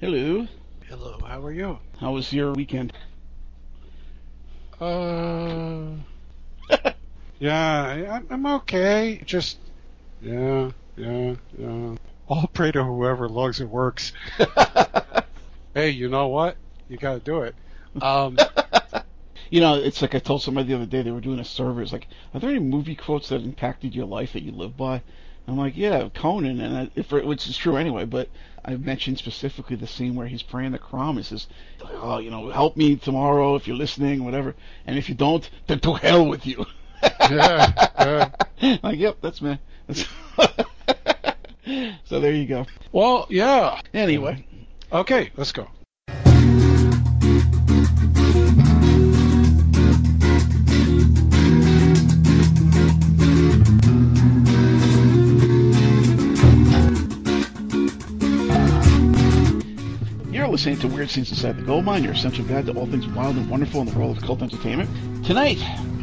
Hello. Hello, how are you? How was your weekend? Uh, yeah, I, I'm okay. Just, yeah, yeah, yeah. I'll pray to whoever, logs it works. hey, you know what? You gotta do it. Um, You know, it's like I told somebody the other day, they were doing a survey. It's like, are there any movie quotes that impacted your life that you live by? I'm like, yeah, Conan, and I, if, which is true anyway, but I mentioned specifically the scene where he's praying the Crom. He says, oh, you know, help me tomorrow if you're listening, whatever. And if you don't, then to hell with you. yeah, yeah. like, yep, that's me. so there you go. Well, yeah. Anyway, Okay, let's go. Listening to Weird Scenes Inside the Gold Mine, your essential guide to all things wild and wonderful in the world of cult entertainment. Tonight,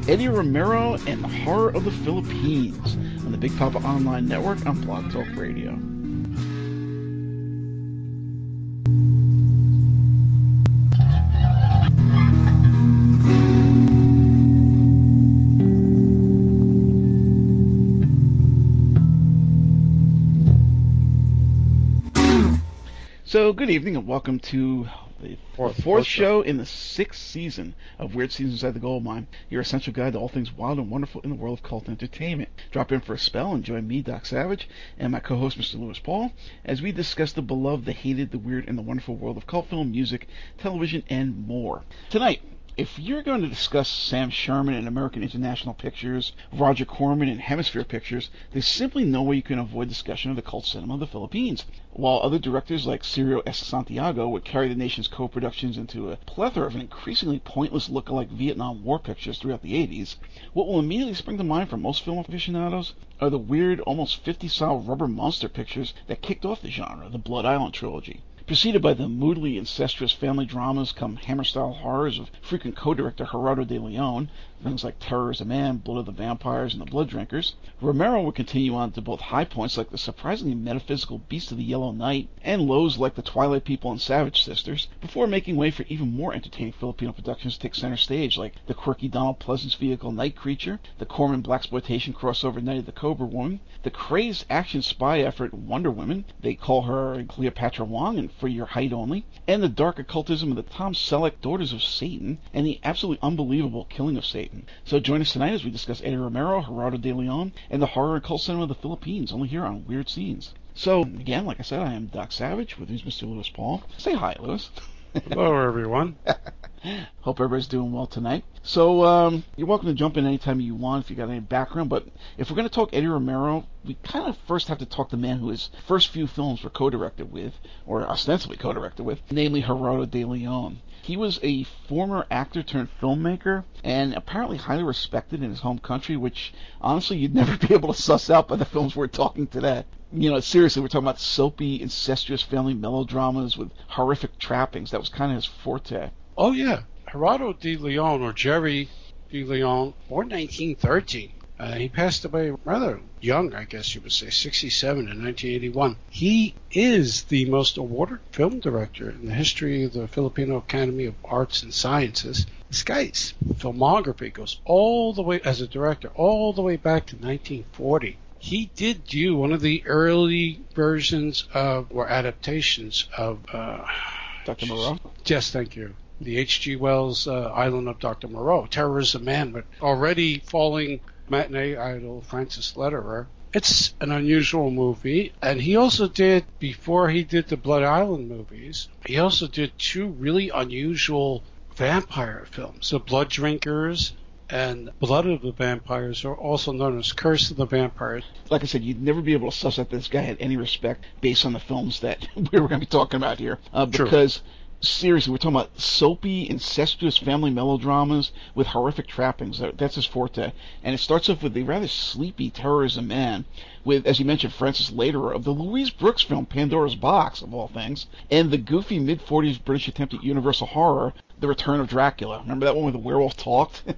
Eddie Romero and the Horror of the Philippines on the Big Papa Online Network on Blog Talk Radio. So, good evening and welcome to the Fourth- fourth, show in the sixth season of Weird Scenes Inside the Gold Mine, your essential guide to all things wild and wonderful in the world of cult entertainment. Drop in for a spell and join me, Doc Savage, and my co-host, Mr. Lewis Paul, as we discuss the beloved, the hated, the weird, and the wonderful world of cult film, music, television, and more. Tonight, if you're going to discuss Sam Sherman and American International Pictures, Roger Corman and Hemisphere Pictures, there's simply no way you can avoid discussion of the cult cinema of the Philippines. While other directors like Cirio S. Santiago would carry the nation's co-productions into a plethora of an increasingly pointless look-alike Vietnam War pictures throughout the 80s, what will immediately spring to mind for most film aficionados are the weird, almost 50-style rubber monster pictures that kicked off the genre, the Blood Island trilogy preceded by the moodily incestuous family dramas come hammer-style horrors of frequent co-director Gerardo de Leon, things like Terror is a Man, Blood of the Vampires, and The Blood Drinkers. Romero would continue on to both high points like the surprisingly metaphysical Beast of the Yellow Night and lows like The Twilight People and Savage Sisters, before making way for even more entertaining Filipino productions to take center stage like the quirky Donald Pleasence vehicle Night Creature, the Corman blaxploitation crossover Night of the Cobra Woman, the crazed action spy effort Wonder Woman, they call her Cleopatra Wong and For Your Height Only, and the dark occultism of the Tom Selleck Daughters of Satan, and the absolutely unbelievable Killing of Satan. So join us tonight as we discuss Eddie Romero, Gerardo de Leon, and the horror and cult cinema of the Philippines, only here on Weird Scenes. So, again, like I said, I am Doc Savage, with me is Mr. Lewis Paul. Say hi, Lewis. Hello, everyone. Hope everybody's doing well tonight. So, um, you're welcome to jump in anytime you want if you got any background, but if we're going to talk Eddie Romero, we kind of first have to talk the man who his first few films were co-directed with, or ostensibly co-directed with, namely Gerardo de Leon. He was a former actor turned filmmaker and apparently highly respected in his home country, which honestly you'd never be able to suss out by the films we're talking today. You know, seriously, we're talking about soapy, incestuous family melodramas with horrific trappings. That was kind of his forte. Oh, yeah. Gerardo de Leon, or Jerry de Leon, born 1913. Uh, he passed away rather young, I guess you would say, 67 in 1981. He is the most awarded film director in the history of the Filipino Academy of Arts and Sciences. This guy's filmography goes all the way, as a director, all the way back to 1940. He did do one of the early versions of, or adaptations of, uh, Dr. Moreau? Yes, thank you. The H.G. Wells uh, Island of Dr. Moreau, Terror is a Man, but already falling matinee idol Francis Lederer. It's an unusual movie, and he also did, before he did the Blood Island movies, he also did two really unusual vampire films, The Blood Drinkers and Blood of the Vampires, or also known as Curse of the Vampires. Like I said, you'd never be able to suss out this guy had any respect based on the films that we were going to be talking about here. Uh, True. Seriously, we're talking about soapy, incestuous family melodramas with horrific trappings. That- That's his forte. And it starts off with the rather sleepy Terror is a Man, with, as you mentioned, Francis Lederer of the Louise Brooks film Pandora's Box, of all things, and the goofy mid 40s British attempt at Universal horror, The Return of Dracula. Remember that one where the werewolf talked?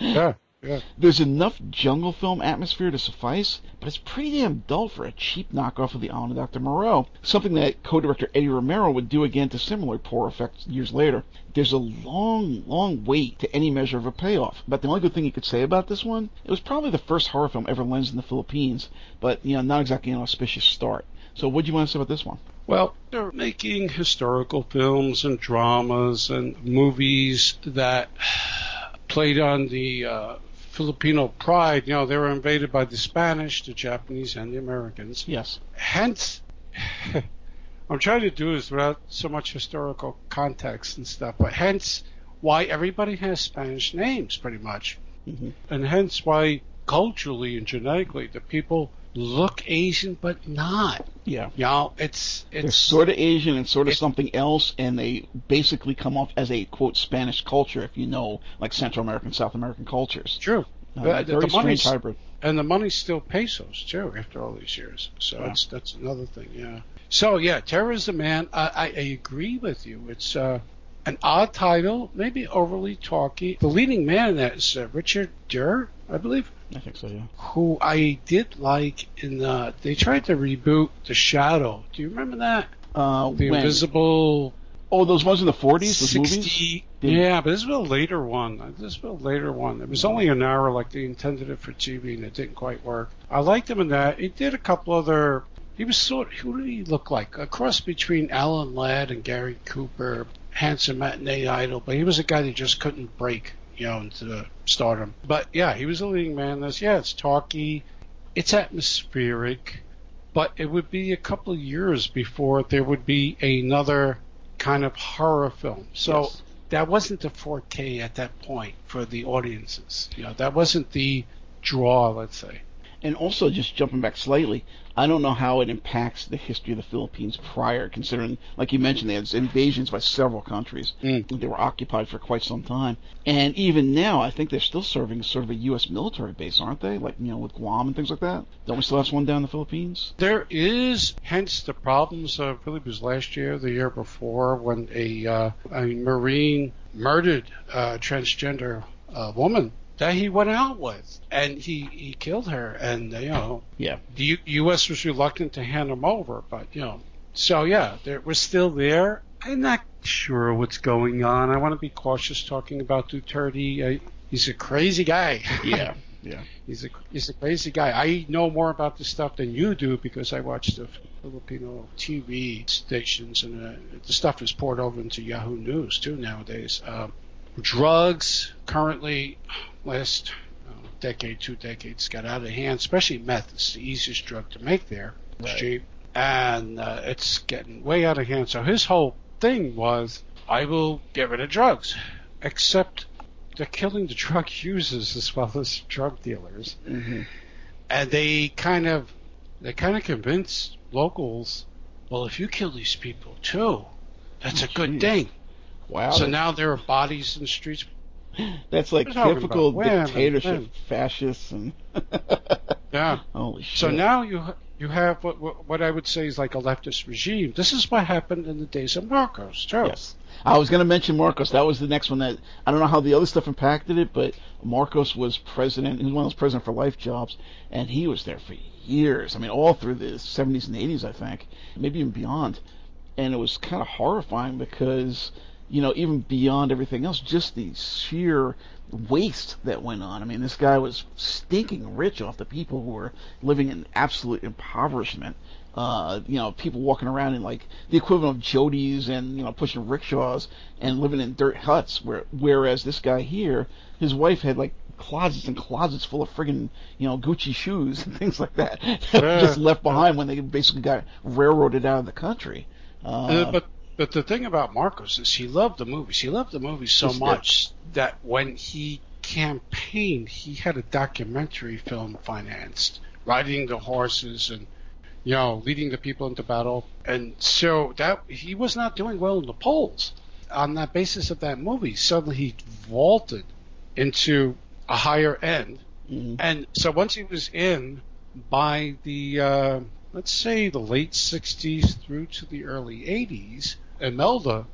Yeah. Yeah. There's enough jungle film atmosphere to suffice, but it's pretty damn dull for a cheap knockoff of The Island of Dr. Moreau, something that co-director Eddie Romero would do again to similar poor effects years later. There's a long, long wait to any measure of a payoff, but the only good thing you could say about this one, it was probably the first horror film ever lensed in the Philippines, but, you know, not exactly an auspicious start. So what do you want to say about this one? Well, they're making historical films and dramas and movies that played on the uh, Filipino pride. You know, they were invaded by the Spanish, the Japanese, and the Americans. Yes. Hence, I'm trying to do this without so much historical context and stuff, but hence why everybody has Spanish names, pretty much. Mm-hmm. And hence why culturally and genetically the people look Asian but not. Yeah. You know, it's They're it's sort of Asian and sort of it- something else, and they basically come off as a quote Spanish culture, if you know, like Central American, South American cultures. true. Uh, But very the strange hybrid. and the money's still pesos too after all these years. So Wow. that's that's another thing. Yeah. So yeah, Terror is the Man. I, I, I agree with you. It's uh, an odd title, maybe overly talky. The leading man in that is uh, Richard Derr, I believe, I think so, yeah. who I did like in the. They tried to reboot The Shadow. Do you remember that? Uh, The when? Invisible. Oh, those ones in the 40s, those movies? 60, Did- yeah, but this was a later one. This was a later one. It was only an hour, like they intended it for TV, and it didn't quite work. I liked him in that. He did a couple other. He was sort. Who did he look like? A cross between Alan Ladd and Gary Cooper. Handsome matinee idol, but he was a guy that just couldn't break, you know, into the stardom. But yeah, he was a leading man. in This, yeah, it's talky, it's atmospheric, but it would be a couple of years before there would be another kind of horror film. So Yes. that wasn't the 4K at that point for the audiences. You know, that wasn't the draw, let's say. And also, just jumping back slightly, I don't know how it impacts the history of the Philippines prior, considering, like you mentioned, they had invasions by several countries. Mm. They were occupied for quite some time. And even now, I think they're still serving as sort of a U.S. military base, aren't they? Like, you know, with Guam and things like that. Don't we still have one down in the Philippines? There is, hence the problems of, I believe it was last year, the year before, when a, uh, a Marine murdered a transgender uh, woman that he went out with, and he, he killed her, and you know Yeah. the U- U.S. was reluctant to hand him over, but you know, so yeah, there, we're still there. I'm not sure what's going on. I want to be cautious talking about Duterte. Uh, he's a crazy guy. Yeah. Yeah. He's a he's a crazy guy. I know more about this stuff than you do because I watch the Filipino TV stations, and uh, the stuff is poured over into Yahoo News too nowadays. Um, drugs currently last uh, decade, two decades, got out of hand. Especially meth. It's the easiest drug to make there. It's Right. cheap, and uh, it's getting way out of hand. So his whole thing was, I will get rid of drugs, except they're killing the drug users as well as drug dealers, hmm and they kind of they kind of convince locals, well, if you kill these people too, that's Oh, a good geez. thing. Wow. So now there are bodies in the streets. That's like typical dictatorship, fascists, and Yeah. holy shit. So now you you have what, what what I would say is like a leftist regime. This is what happened in the days of Marcos too. Yes. I was going to mention Marcos. That was the next one that I don't know how the other stuff impacted it, but Marcos was president. He was one of those president for life jobs, and he was there for years. I mean, all through the 70s and 80s, I think, maybe even beyond. And it was kind of horrifying because, you know, even beyond everything else, just the sheer waste that went on. I mean, this guy was stinking rich off the people who were living in absolute impoverishment uh, you know, people walking around in like the equivalent of Jodies and you know pushing rickshaws and living in dirt huts. Where whereas this guy here, his wife had like closets and closets full of friggin' you know Gucci shoes and things like that that were Yeah. just left behind when they basically got railroaded out of the country. Uh, Uh, but but the thing about Marcos is he loved the movies. He loved the movies so Yes, he did. much that when he campaigned, he had a documentary film financed, riding the horses and you know leading the people into battle. And so that he was not doing well in the polls. On that basis of that movie, suddenly he vaulted into a higher end. mhm. And so once he was in by the, uh, let's say the late 60s through to the early 80s, Imelda,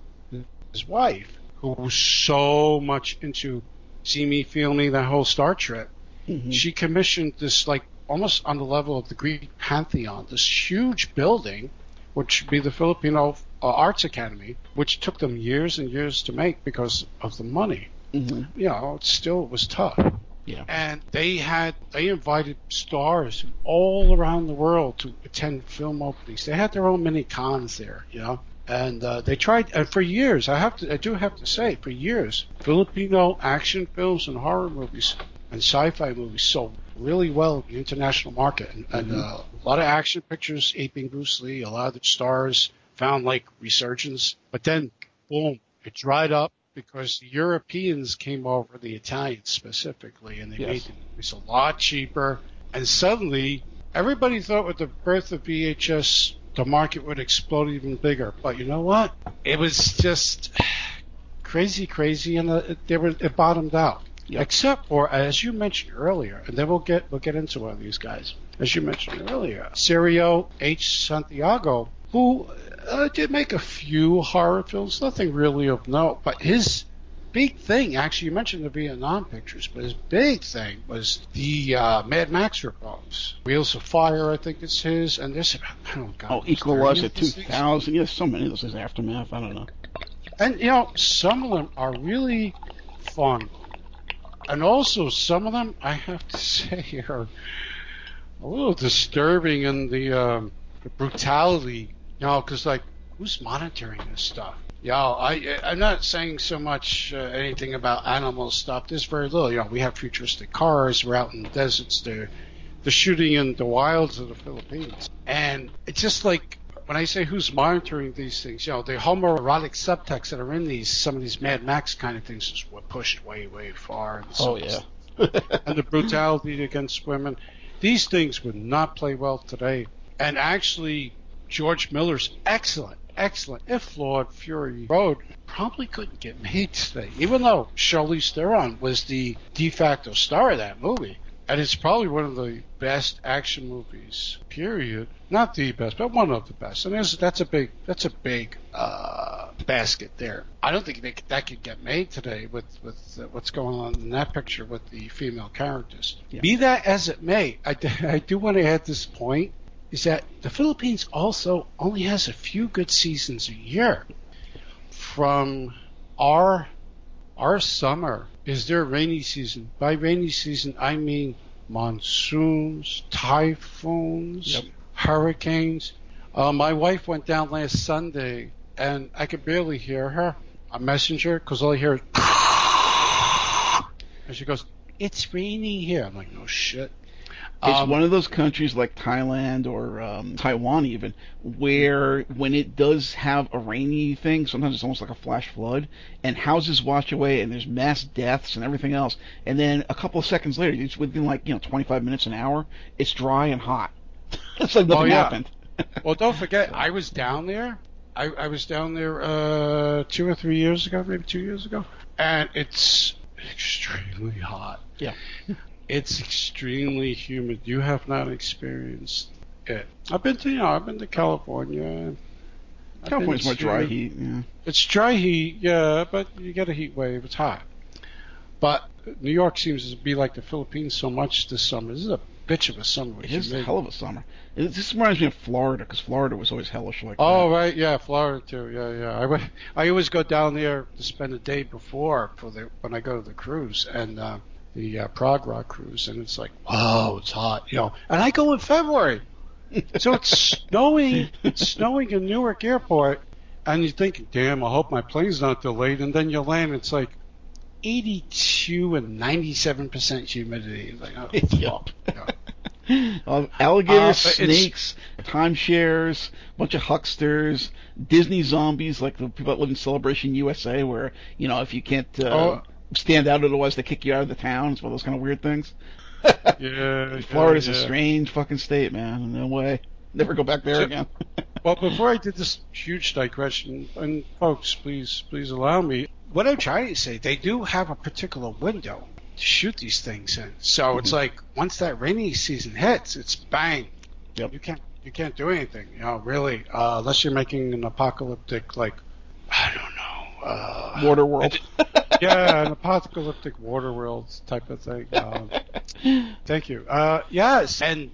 his wife, who was so much into See Me, Feel Me, that whole Star Trek. Mhm. She commissioned this like almost on the level of the Greek pantheon, this huge building, which would be the Filipino uh, Arts Academy, which took them years and years to make because of the money. Mhm. You know, it still was tough. Yeah. And they had they invited stars from all around the world to attend film openings. They had their own mini cons there, you know. And uh, they tried, and for years, I have to, I do have to say, for years, Filipino action films and horror movies and sci-fi movies sold really well in the international market, and, and Mhm. uh, a lot of action pictures aping Bruce Lee. A lot of the stars found like resurgence, but then, boom, it dried up because the Europeans came over, the Italians specifically, and they Yes. made the movies a lot cheaper. And suddenly, everybody thought with the birth of VHS, the market would explode even bigger. But you know what? It was just crazy, crazy, and uh, it, they were it bottomed out. Yep. Except for, as you mentioned earlier, and then we'll get we'll get into one of these guys. As you mentioned earlier, Cirio H. Santiago, who uh, did make a few horror films, nothing really of note, but his big thing, actually, you mentioned the Vietnam pictures, but his big thing was the uh, Mad Max ripoffs. Wheels of Fire, I think it's his, and there's about, oh god, Oh, Equalizer 30 of these things. 2000. Yes, so many of those things. Aftermath. I don't know. And you know, some of them are really fun, and also some of them I have to say are a little disturbing in the, um, the brutality. You know, because like, who's monitoring this stuff? Yeah, I I'm not saying so much uh, anything about animal stuff. There's very little. You know, we have futuristic cars. We're out in the deserts. They're they're shooting in the wilds of the Philippines, and it's just like when I say who's monitoring these things, you know, the homoerotic subtext that are in these, some of these Mad Max kind of things is pushed way, way far. And Oh yeah. and the brutality against women. These things would not play well today. And actually, George Miller's excellent, excellent, if flawed Fury Road probably couldn't get made today, even though Charlize Theron was the de facto star of that movie. And it's probably one of the best action movies, period. Not the best, but one of the best. And that's a big, that's a big uh, basket there. I don't think they, that could get made today with with uh, what's going on in that picture with the female characters. Yeah. Be that as it may, I do want to add this point: is that the Philippines also only has a few good seasons a year. From our our summer is their rainy season. By rainy season, I mean monsoons, typhoons, Yep. hurricanes. Uh, my wife went down last Sunday, and I could barely hear her. A messenger, because all I hear is, and she goes, "It's raining here." I'm like, "No shit." It's Um, one of those countries like Thailand or um, Taiwan, even, where when it does have a rainy thing, sometimes it's almost like a flash flood, and houses wash away, and there's mass deaths and everything else. And then a couple of seconds later, it's within like you know 25 minutes an hour, it's dry and hot. it's like nothing Oh, yeah. happened. Well, don't forget, I was down there. I, I was down there uh, two or three years ago, maybe two years ago, and it's extremely hot. Yeah. It's extremely humid. You have not experienced it. I've been to, you know, I've been to California. I've California's more dry heat. Yeah. It's dry heat, yeah, but you get a heat wave. It's hot. But New York seems to be like the Philippines so much this summer. This is a bitch of a summer. It is a hell of a summer. It, this reminds me of Florida because Florida was always hellish like Oh that. right, yeah, Florida too. Yeah, yeah. I, would- I always go down there to spend a day before for the when I go to the cruise and uh, the uh, Prog Rock cruise, and it's like, wow, it's hot, you know. And I go in February, so it's snowing. It's snowing in Newark Airport, and you think, damn, I hope my plane's not delayed. And then you land, it's like 82 and 97 percent humidity. It's like, oh, fuck. Yeah. Uh, alligators, Uh, snakes, timeshares, a bunch of hucksters, Disney zombies like the people that live in Celebration USA, where you know if you can't uh, Oh. Stand out, otherwise they kick you out of the town. It's one of those kind of weird things. Yeah, Florida's yeah, a strange fucking state, man. No way. Never go back there So- again. Well, before I did this huge digression, and folks, please, please allow me. What I'm trying to say, they do have a particular window to shoot these things in. So it's Mhm. like once that rainy season hits, it's bang. Yep. You can't, you can't do anything, you know, really, uh, unless you're making an apocalyptic, like, I don't know, uh, Water world. yeah, an apocalyptic water world type of thing. Um, thank you. Uh, yes, and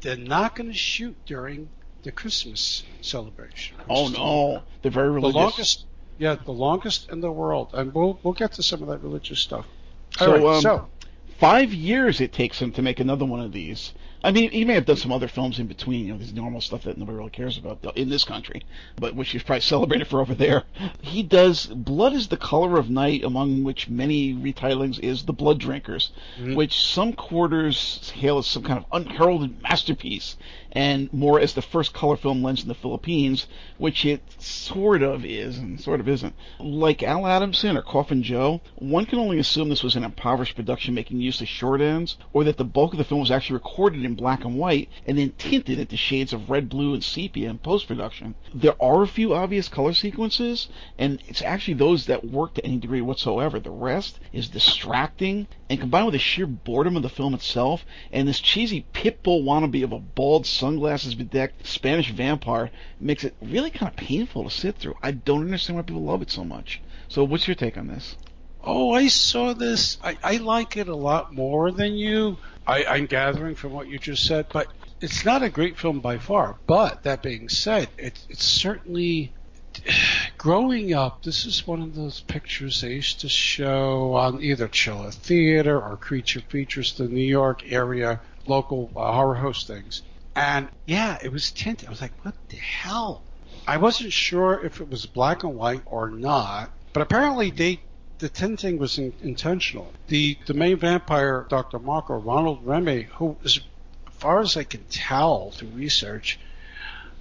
they're not going to shoot during the Christmas celebration. Oh no, they're very religious. The longest, yeah, the longest in the world, and we'll we'll get to some of that religious stuff. So, All right, um, so Five years it takes him to make another one of these. I mean, he may have done some other films in between, you know, this normal stuff that nobody really cares about in this country, but which he's probably celebrated for over there. He does Blood is the Color of Night, among which many retitling is The Blood Drinkers, Mhm. which some quarters hail as some kind of unheralded masterpiece, and more as the first color film lens in the Philippines, which it sort of is and sort of isn't. Like Al Adamson or Coffin Joe, one can only assume this was an impoverished production making use of short ends, or that the bulk of the film was actually recorded in black and white and then tinted into shades of red, blue, and sepia in post production. There are a few obvious color sequences, and it's actually those that work to any degree whatsoever. The rest is distracting, and combined with the sheer boredom of the film itself and this cheesy pitbull wannabe of a bald, sunglasses bedecked Spanish vampire, makes it really kind of painful to sit through. I don't understand why people love it so much. So, what's your take on this? Oh, I saw this. I, I like it a lot more than you. I, I'm gathering from what you just said, but it's not a great film by far. But that being said, it, it's certainly growing up. This is one of those pictures they used to show on either Chiller Theater or Creature Features, the New York area local uh, horror host things. And yeah, it was tinted. I was like, what the hell? I wasn't sure if it was black and white or not, but apparently they the tinting was in, intentional. The the main vampire, Dr. Marco Ronald Remy, who as far as I can tell through research,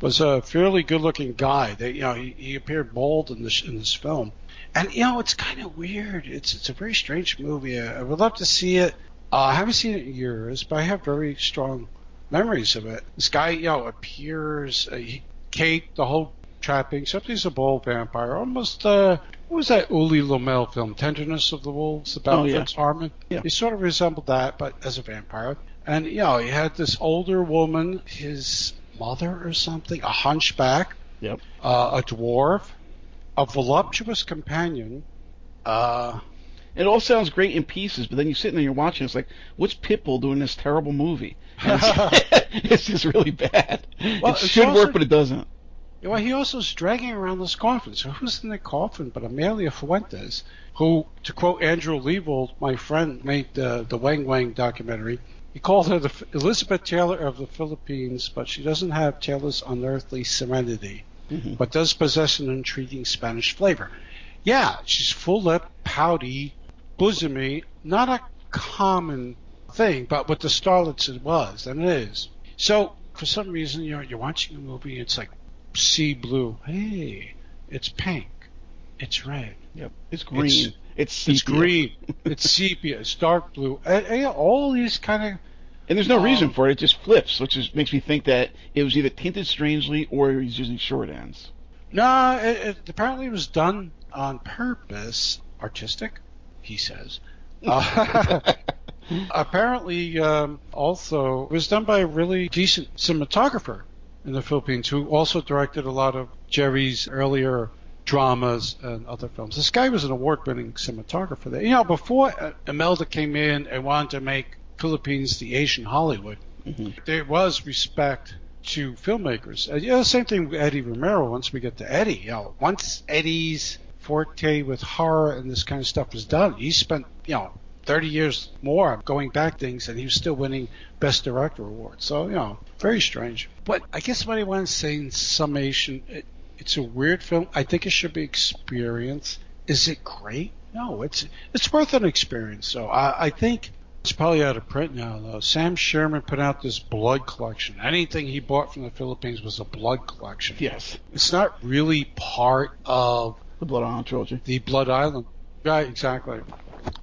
was a fairly good-looking guy. They, you know, he, he appeared bald in this in this film, and you know, it's kind of weird. It's it's a very strange movie. I, I would love to see it. Uh, I haven't seen it in years, but I have very strong memories of it. This guy, you know, appears. Uh, he, Kate, the whole trapping, except he's a bald vampire. Almost, uh, what was that Ulli Lommel film, Tenderness of the Wolves, about Oh, yeah. Fritz Haarmann? Yeah. He sort of resembled that, but as a vampire. And, you know, he had this older woman, his mother or something, a hunchback, Yep. uh, a dwarf, a voluptuous companion. Uh, It all sounds great in pieces, but then you sit there and you're watching. It's like, what's Pitbull doing in this terrible movie? It's, it's just really bad. Well, it should also- work, but it doesn't. Well, he also is dragging around this coffin. So who's in the coffin but Amalia Fuentes, who, to quote Andrew Leavold, my friend, made the the Weng Weng documentary. He called her the Elizabeth Taylor of the Philippines, but she doesn't have Taylor's unearthly serenity, Mhm. but does possess an intriguing Spanish flavor. Yeah, she's full lip, pouty, bosomy, not a common thing, but with the starlets it was, and it is. So for some reason, you're you're watching a movie, it's like sea blue. Hey, it's pink. It's red. Yep. It's green. It's, It's sepia. green. It's sepia. It's dark blue. And, and, yeah, all these kind of. And there's no reason Um, for it. It just flips, which is, makes me think that it was either tinted strangely or he's using short ends. No, it, it apparently was done on purpose. Artistic, he says. Uh, apparently, um, also, it was done by a really decent cinematographer in the Philippines who also directed a lot of Jerry's earlier dramas and other films. This guy was an award-winning cinematographer there. You know, before uh, Imelda came in and wanted to make Philippines the Asian Hollywood, Mhm. there was respect to filmmakers. Uh, yeah, the same thing with Eddie Romero. Once we get to Eddie, you know, once Eddie's forte with horror and this kind of stuff was done, he spent you know 30 years more going back things, and he was still winning Best Director awards. So you know, very strange. But I guess what I want to say in summation, it, it's a weird film. I think it should be experienced. Is it great? No, it's it's worth an experience. So I, I think it's probably out of print now, though. Sam Sherman put out this blood collection. Anything he bought from the Philippines was a blood collection. Yes. It's not really part of The Blood Island trilogy. the Blood Island. Right, exactly.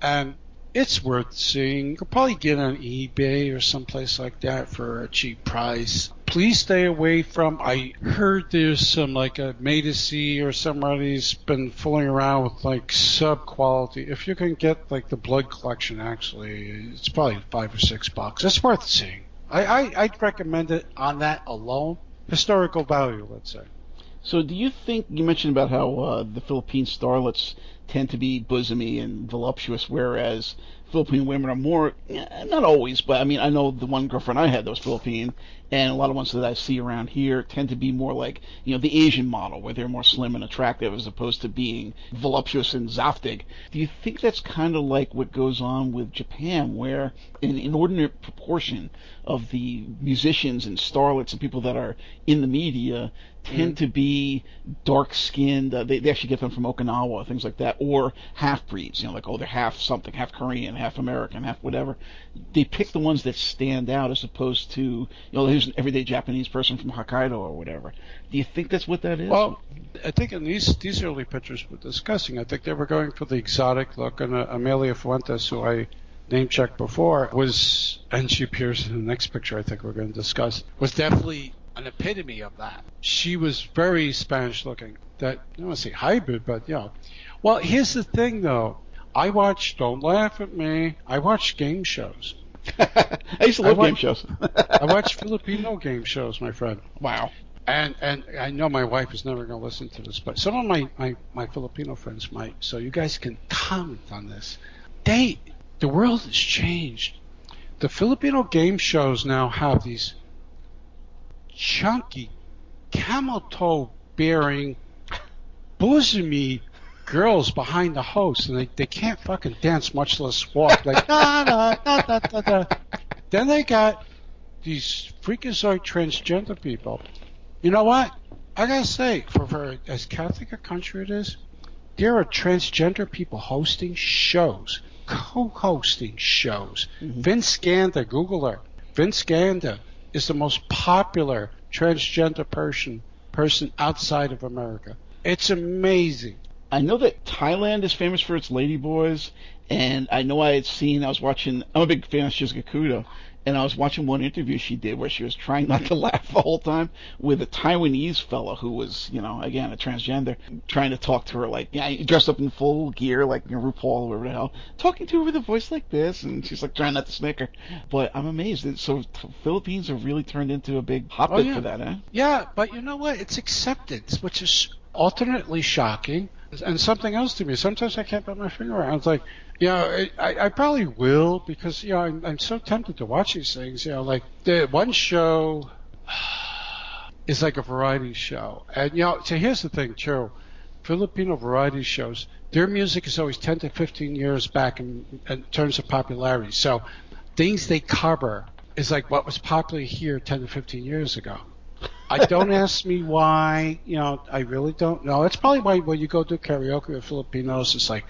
And it's worth seeing. You could probably get on eBay or someplace like that for a cheap price. Please stay away from. I heard there's some like a Made or somebody's been fooling around with like sub quality. If you can get like the blood collection, actually, it's probably five or six bucks. It's worth seeing. I, I I'd recommend it on that alone. Historical value, let's say. So, do you think you mentioned about how uh, the Philippine starlets tend to be bosomy and voluptuous, whereas Philippine women are more, eh, not always, but I mean, I know the one girlfriend I had that was Philippine, and a lot of ones that I see around here tend to be more like, you know, the Asian model, where they're more slim and attractive as opposed to being voluptuous and zaftig. Do you think that's kind of like what goes on with Japan, where an inordinate proportion of the musicians and starlets and people that are in the media tend mm. to be dark skinned. Uh, they, they actually get them from Okinawa, things like that, or half breeds. You know, like oh, they're half something, half Korean, half American, half whatever. They pick the ones that stand out as opposed to you know, here's an everyday Japanese person from Hokkaido or whatever. Do you think that's what that is? Well, I think in these these early pictures we're discussing, I think they were going for the exotic look, and uh, Amalia Fuentes, who I name checked before, was, and she appears in the next picture I think we're going to discuss, was definitely an epitome of that. She was very Spanish looking. That I don't want to say hybrid, but you know. Well, here's the thing though. I watch. Don't laugh at me. I watch game shows. I used to love watch, game shows. I watch Filipino game shows, my friend. Wow. And and I know my wife is never going to listen to this, but some of my, my, my Filipino friends might. So you guys can comment on this. They the world has changed. The Filipino game shows now have these chunky, camel toe bearing, bosomy girls behind the host, and they, they can't fucking dance, much less walk. Like, da, da, da, da, da, da. Then they got these freakazoid transgender people. You know what? I gotta say, for, for as Catholic a country it is, there are transgender people hosting shows, co-hosting shows. Mm-hmm. Vice Ganda, Google her. Vice Ganda is the most popular transgender person person outside of America. It's amazing. I know that Thailand is famous for its ladyboys, and I know I had seen. I was watching. I'm a big fan of Shizuka Kudo, and I was watching one interview she did where she was trying not to laugh the whole time with a Taiwanese fellow who was, you know, again a transgender, trying to talk to her like, yeah, dressed up in full gear like you know, RuPaul or whatever the hell, talking to her with a voice like this, and she's like trying not to snicker. But I'm amazed. That, so Philippines have really turned into a big hotbed oh, yeah. for that, eh? Yeah, but you know what? It's acceptance, which is alternately shocking and something else to me. Sometimes I can't put my finger around. It's like, you know, I, I probably will because you know I'm, I'm so tempted to watch these things. You know, like the one show is like a variety show, and you know, so here's the thing, too. Filipino variety shows, their music is always 10 to 15 years back in, in terms of popularity. So things they cover is like what was popular here 10 to 15 years ago. I don't ask me why. You know, I really don't know. It's probably why when you go do karaoke with Filipinos, it's like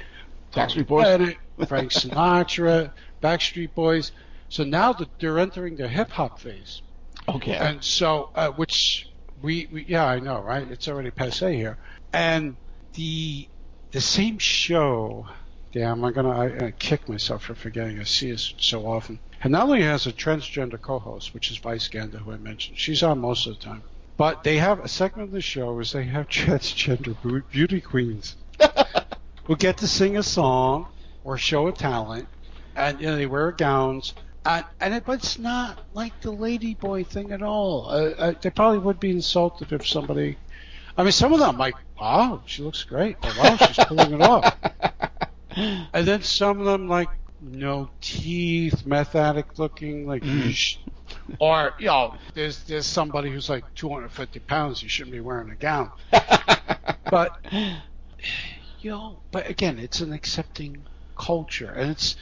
Backstreet Boys, Frank Sinatra, Backstreet Boys. So now that they're entering their hip hop phase. Okay. And so, uh, which we, we, yeah, I know, right? It's already passe here. And the the same show. Damn, I'm gonna I, I kick myself for forgetting. I see it so often. And not only has a transgender co-host, which is Vice Ganda, who I mentioned. She's on most of the time. But they have a segment of the show is they have transgender beauty queens who get to sing a song or show a talent, and you know, they wear gowns. And, and it, but it's not like the ladyboy thing at all. Uh, uh, they probably would be insulted if somebody. I mean, some of them like, wow, she looks great. Or, wow, she's pulling it off. And then some of them like, no teeth, meth addict looking, like, mm. or you know, there's there's somebody who's like 250 pounds. You shouldn't be wearing a gown. but you know, but again, it's an accepting culture, and it's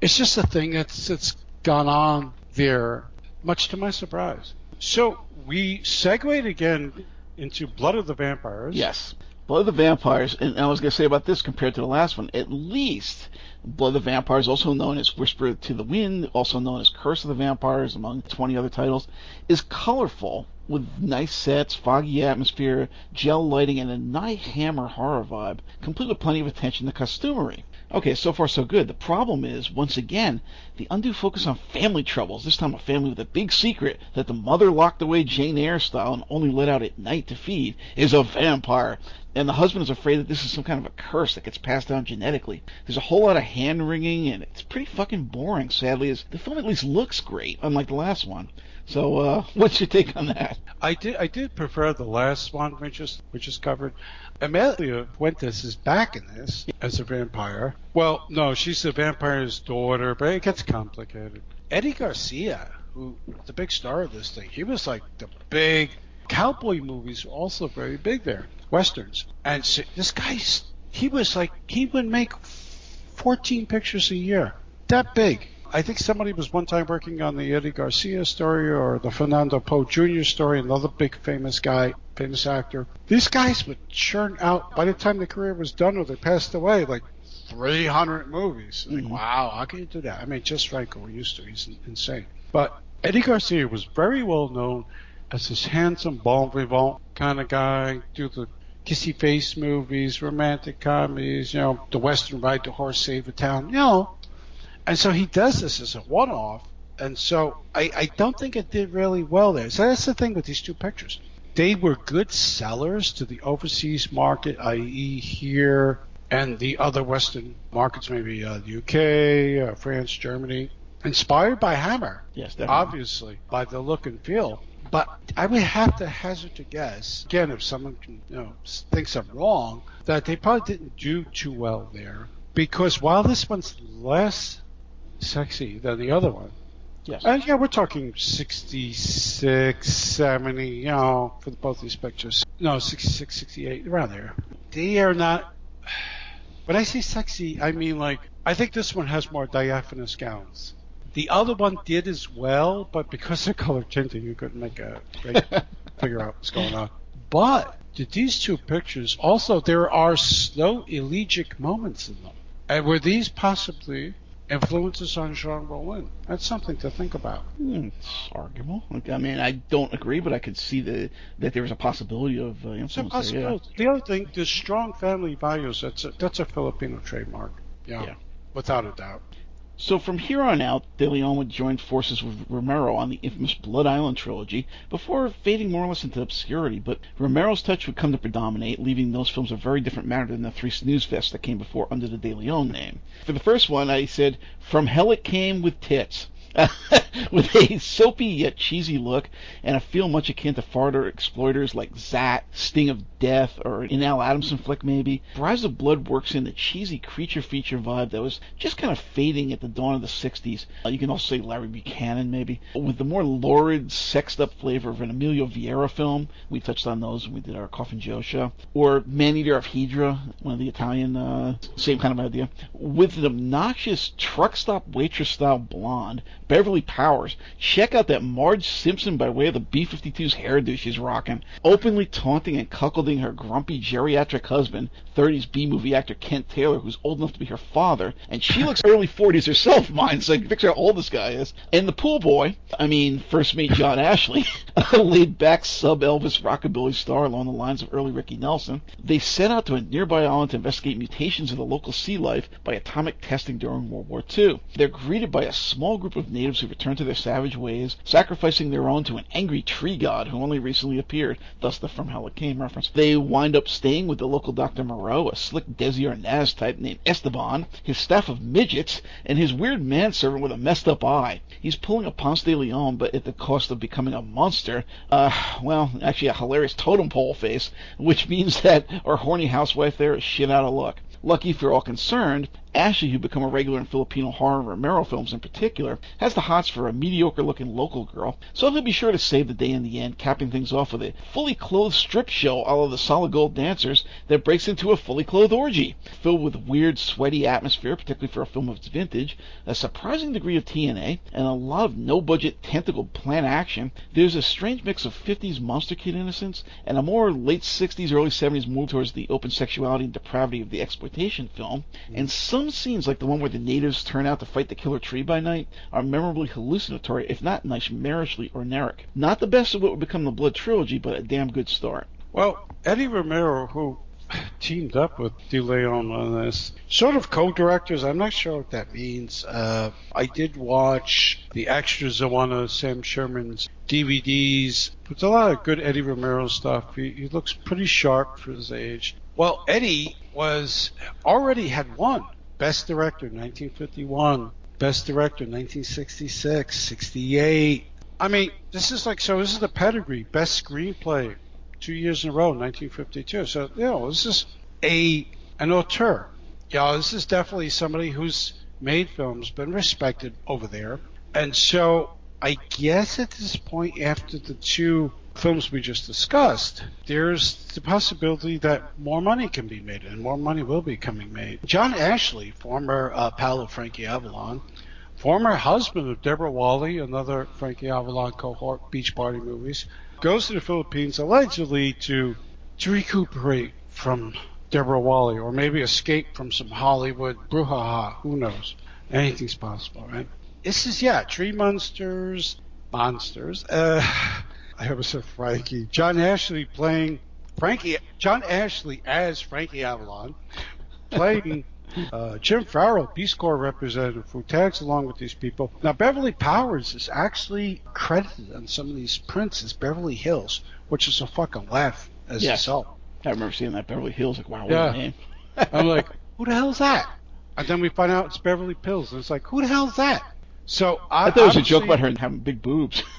it's just a thing that's that's gone on there, much to my surprise. So we segued again into Blood of the Vampires. Yes. Blood of the Vampires, and I was going to say about this compared to the last one, at least Blood of the Vampires, also known as Whisper to the Wind, also known as Curse of the Vampires, among 20 other titles, is colorful with nice sets, foggy atmosphere, gel lighting, and a night hammer horror vibe, complete with plenty of attention to costumery. Okay, so far so good. The problem is, once again, the undue focus on family troubles, this time a family with a big secret that the mother locked away Jane Eyre style and only let out at night to feed, is a vampire. and the husband is afraid that this is some kind of a curse that gets passed down genetically. There's a whole lot of hand wringing, and it's pretty fucking boring. Sadly, as the film at least looks great, unlike the last one. So, uh, what's your take on that? I did I did prefer the last one we just we just covered. Amalia Fuentes is back in this as a vampire. Well, no, she's the vampire's daughter, but it gets complicated. Eddie Garcia, who the big star of this thing, he was like the big cowboy movies were also very big there, westerns. And so this guy, he was like he would make 14 pictures a year, that big. I think somebody was one time working on the Eddie Garcia story or the Fernando Poe Jr. story, another big famous guy, famous actor. These guys would churn out, by the time the career was done or they passed away, like 300 movies. Like, Mhm. wow, how can you do that? I mean, Jess Franco we used to. He's insane. But Eddie Garcia was very well known as this handsome, bon vivant kind of guy, do the kissy face movies, romantic comedies, you know, the Western Ride the Horse, Save the Town, you know. And so he does this as a one off. And so I, I don't think it did really well there. So that's the thing with these two pictures. They were good sellers to the overseas market, i.e., here and the other Western markets, maybe uh, the UK, uh, France, Germany. Inspired by Hammer, Yes, definitely. obviously, by the look and feel. But I would have to hazard to guess, again, if someone can, you know, thinks I'm wrong, that they probably didn't do too well there. Because while this one's less sexy than the other one, Yes. and yeah, we're talking 66, 70, you know, for both these pictures. No, 66, 68, around there. They are not. When I say sexy, I mean like, I think this one has more diaphanous gowns. The other one did as well, but because of color tinting, you couldn't make a make, figure out what's going on. But these two pictures, also there are slow elegiac moments in them. And were these possibly influences on Jean Rollin? That's something to think about. Hmm, it's arguable. I mean, I don't agree, but I could see the, that there was a possibility of uh, It's a influence there. Yeah. The other thing, the strong family values, that's a, that's a Filipino trademark. Yeah, Yeah. without a doubt. So from here on out, De Leon would join forces with Romero on the infamous Blood Island trilogy before fading more or less into obscurity, but Romero's touch would come to predominate, leaving those films a very different matter than the three snooze fests that came before under the De Leon name. For the first one, I said, From Hell It Came with Tits. with a soapy yet cheesy look and a feel much akin to farther exploiters like Zaat, Sting of Death, or an Al Adamson flick maybe. Brides of Blood works in the cheesy creature feature vibe that was just kind of fading at the dawn of the 60s. Uh, you can also say Larry Buchanan maybe. With the more lurid, sexed up flavor of an Emilio Vieira film, we touched on those when we did our Coffin Joe show. Or Man Eater of Hydra, one of the Italian, uh, same kind of idea. With an obnoxious truck stop waitress style blonde, Beverly Powers. Check out that Marge Simpson by way of the B 52's hairdo she's rocking. Openly taunting and cuckolding her grumpy geriatric husband, 30s B movie actor Kent Taylor, who's old enough to be her father. And she looks early 40s herself, mine, so I can picture how old this guy is. And the pool boy, I mean, first mate John Ashley, a laid back sub Elvis rockabilly star along the lines of early Ricky Nelson. They set out to a nearby island to investigate mutations of the local sea life by atomic testing during World War II. They're greeted by a small group of natives who return to their savage ways, sacrificing their own to an angry tree god who only recently appeared, thus the From Hell It Came reference. They wind up staying with the local Dr. Moreau, a slick Desi Arnaz type named Esteban, his staff of midgets, and his weird manservant with a messed up eye. He's pulling a Ponce de Leon, but at the cost of becoming a monster. Uh, well, actually a hilarious totem pole face, which means that our horny housewife there is shit out of luck. Lucky for all concerned, Ashley, who become a regular in Filipino horror and Romero films in particular, has the hots for a mediocre looking local girl, so he'll be sure to save the day in the end, capping things off with a fully clothed strip show all of the solid gold dancers that breaks into a fully clothed orgy, filled with weird, sweaty atmosphere, particularly for a film of its vintage, a surprising degree of TNA, and a lot of no budget tentacle plant action. There's a strange mix of 50s monster kid innocence and a more late 60s, early 70s move towards the open sexuality and depravity of the exploitation film, and some scenes like the one where the natives turn out to fight the killer tree by night are memorably hallucinatory, if not nightmarishly orneric. Not the best of what would become the Blood trilogy, but a damn good start. Well, Eddie Romero, who teamed up with DeLeon on this. Sort of co-directors. I'm not sure what that means. Uh, I did watch the extras of one of Sam Sherman's DVDs. It's a lot of good Eddie Romero stuff. He, he looks pretty sharp for his age. Well, Eddie was already had won Best Director 1951, Best Director 1966, 68. I mean, this is like so. This is the pedigree. Best Screenplay two years in a row, 1952. So you know, this is a an auteur. Yeah, this is definitely somebody who's made films, been respected over there, and so I guess at this point, after the two films we just discussed, there's the possibility that more money can be made, and more money will be coming made. John Ashley, former uh, pal of Frankie Avalon, former husband of Deborah Walley, another Frankie Avalon cohort, Beach Party movies, goes to the Philippines allegedly to to recuperate from Deborah Walley, or maybe escape from some Hollywood brouhaha. Who knows? Anything's possible, right? This is yeah, tree monsters, monsters. Uh, I almost said Frankie. John Ashley playing Frankie. John Ashley as Frankie Avalon, playing uh, Jim Farrell, Peace Corps representative, who tags along with these people. Now, Beverly Powers is actually credited on some of these prints as Beverly Hills, which is a fucking laugh as Yes. itself. I remember seeing that Beverly Hills. Like, wow, what Yeah. a name. I'm like, who the hell's that? And then we find out it's Beverly Pills, and it's like, who the hell's that? So I, I thought it was a joke about her having big boobs.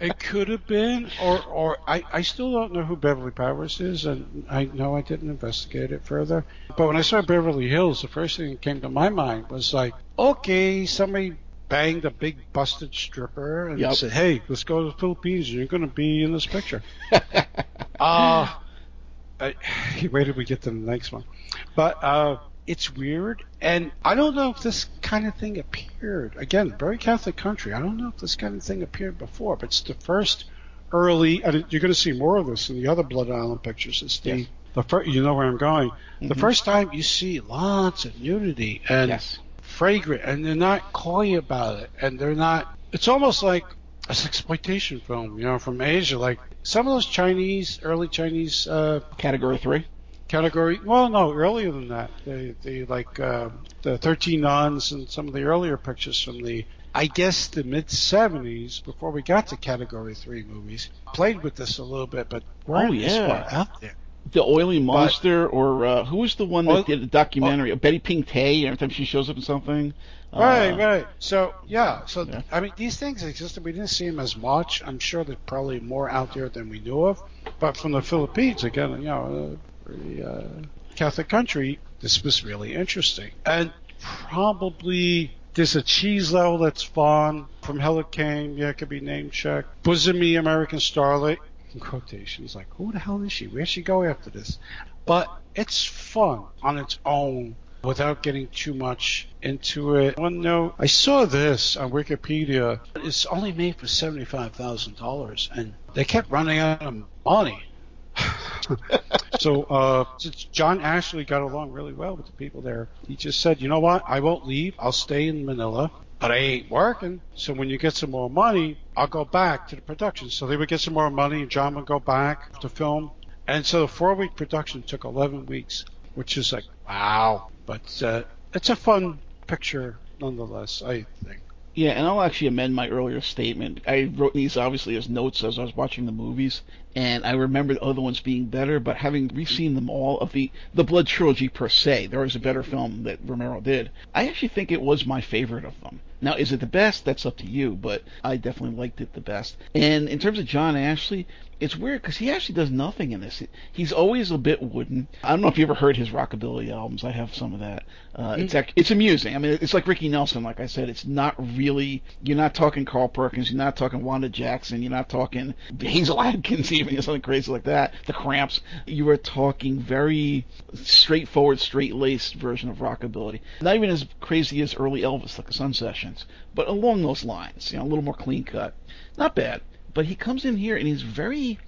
It could have been, or or I, I still don't know who Beverly Powers is, and I know I didn't investigate it further. But when I saw Beverly Hills, the first thing that came to my mind was like, okay, somebody banged a big busted stripper and Yep. said, hey, let's go to the Philippines, and you're going to be in this picture. Uh, I, wait till we get to the next one. But uh, it's weird, and I don't know if this kind of thing appeared. Again, very Catholic country. I don't know if this kind of thing appeared before, but it's the first early. And you're going to see more of this in the other Blood Island pictures. It's the Yes. the first. You know where I'm going. The Mhm. first time you see lots of nudity and yes. fragrant, and they're not coy about it, and they're not. It's almost like an exploitation film, you know, from Asia. Like some of those Chinese, early Chinese uh, Category three. Category. Well, no, earlier than that. They, they like uh, the Thirteen Nuns and some of the earlier pictures from the, I guess, the mid '70s before we got to Category Three movies. Played with this a little bit, but weren't Oh, yeah. far out there. The Oily Monster, or uh, who was the one that Oil- did a documentary? Betty Ting Pei. Every time she shows up in something. Right, Uh, right. So yeah, so Yeah. I mean, these things existed. We didn't see them as much. I'm sure there's probably more out there than we knew of. But from the Philippines, again, you know, a pretty uh, Catholic country, this was really interesting. And probably there's a cheese level that's fun from Hella Kane. Yeah, it could be name check. Bosomy American Starlet. In quotations, like who the hell is she? Where's she go after this? But it's fun on its own without getting too much into it. One note, I saw this on Wikipedia. It's only made for seventy-five thousand dollars, and they kept running out of money. So, uh, since John Ashley got along really well with the people there, he just said, "You know what? I won't leave. I'll stay in Manila." But I ain't working. So when you get some more money, I'll go back to the production. So they would get some more money, and John would go back to film. And so the four-week production took 11 weeks, which is like wow. But uh, it's a fun picture nonetheless, I think. Yeah, and I'll actually amend my earlier statement. I wrote these obviously as notes as I was watching the movies, and I remember the other ones being better. But having reseen them all of the the Blood trilogy per se, there was a better film that Romero did. I actually think it was my favorite of them. Now, is it the best? That's up to you, but I definitely liked it the best. And in terms of John Ashley, it's weird because he actually does nothing in this. He's always a bit wooden. I don't know if you ever heard his rockabilly albums. I have some of that. Uh, It's act- it's amusing. I mean, it's like Ricky Nelson. Like I said, it's not really. You're not talking Carl Perkins. You're not talking Wanda Jackson. You're not talking Hasil Adkins even or something crazy like that. The Cramps. You are talking very straightforward, straight-laced version of rockabilly. Not even as crazy as early Elvis, like the Sun Sessions, but along those lines. You know, a little more clean cut. Not bad. But he comes in here and he's very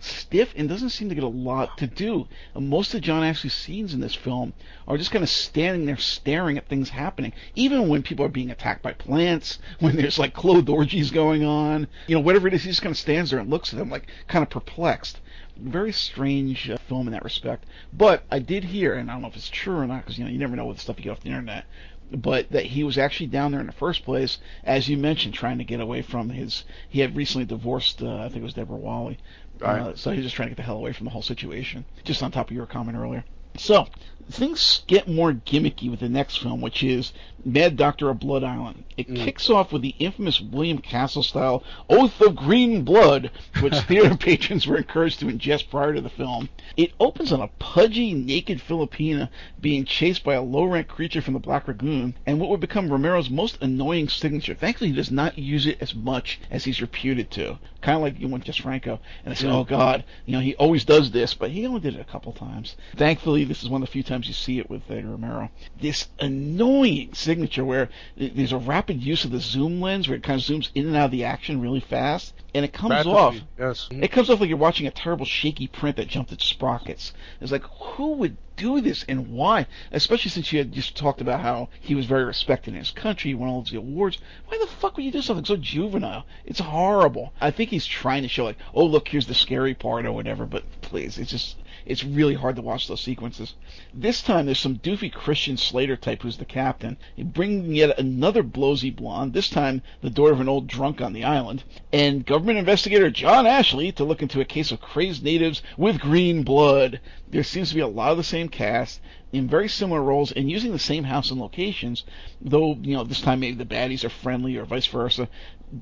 stiff and doesn't seem to get a lot to do. Most of John Ashley's scenes in this film are just kind of standing there staring at things happening. Even when people are being attacked by plants, when there's like clothed orgies going on, you know, whatever it is, he just kind of stands there and looks at them like kind of perplexed. Very strange uh, film in that respect. But I did hear, and I don't know if it's true or not, because you know you never know with stuff you get off the internet but that he was actually down there in the first place, as you mentioned, trying to get away from his. He had recently divorced, uh, I think it was Deborah Walley, Right. uh, so he was just trying to get the hell away from the whole situation. Just on top of your comment earlier. So things get more gimmicky with the next film, which is Mad Doctor of Blood Island. It Mm. kicks off with the infamous William Castle style Oath of Green Blood, which theater patrons were encouraged to ingest prior to the film. It opens on a pudgy, naked Filipina being chased by a low rank creature from the Black Lagoon, and what would become Romero's most annoying signature. Thankfully, he does not use it as much as he's reputed to. Kind of like you went Jess Franco, and I said, oh God, you know, he always does this, but he only did it a couple times. Thankfully, this is one of the few times you see it with Eddie Romero. This annoying signature where there's a rapid use of the zoom lens where it kind of zooms in and out of the action really fast, and it comes Rapidly, off. Yes. It comes off like you're watching a terrible shaky print that jumped its sprockets. It's like, who would do this and why? Especially since you had just talked about how he was very respected in his country, he won all these awards. Why the fuck would you do something so juvenile? It's horrible. I think he's trying to show like, oh look, here's the scary part or whatever, but please, it's just it's really hard to watch those sequences. This time there's some doofy Christian Slater type who's the captain, bringing yet another blowsy blonde, this time the daughter of an old drunk on the island, and government investigator John Ashley to look into a case of crazed natives with green blood. There seems to be a lot of the same cast in very similar roles and using the same house and locations, though, you know, this time maybe the baddies are friendly or vice versa.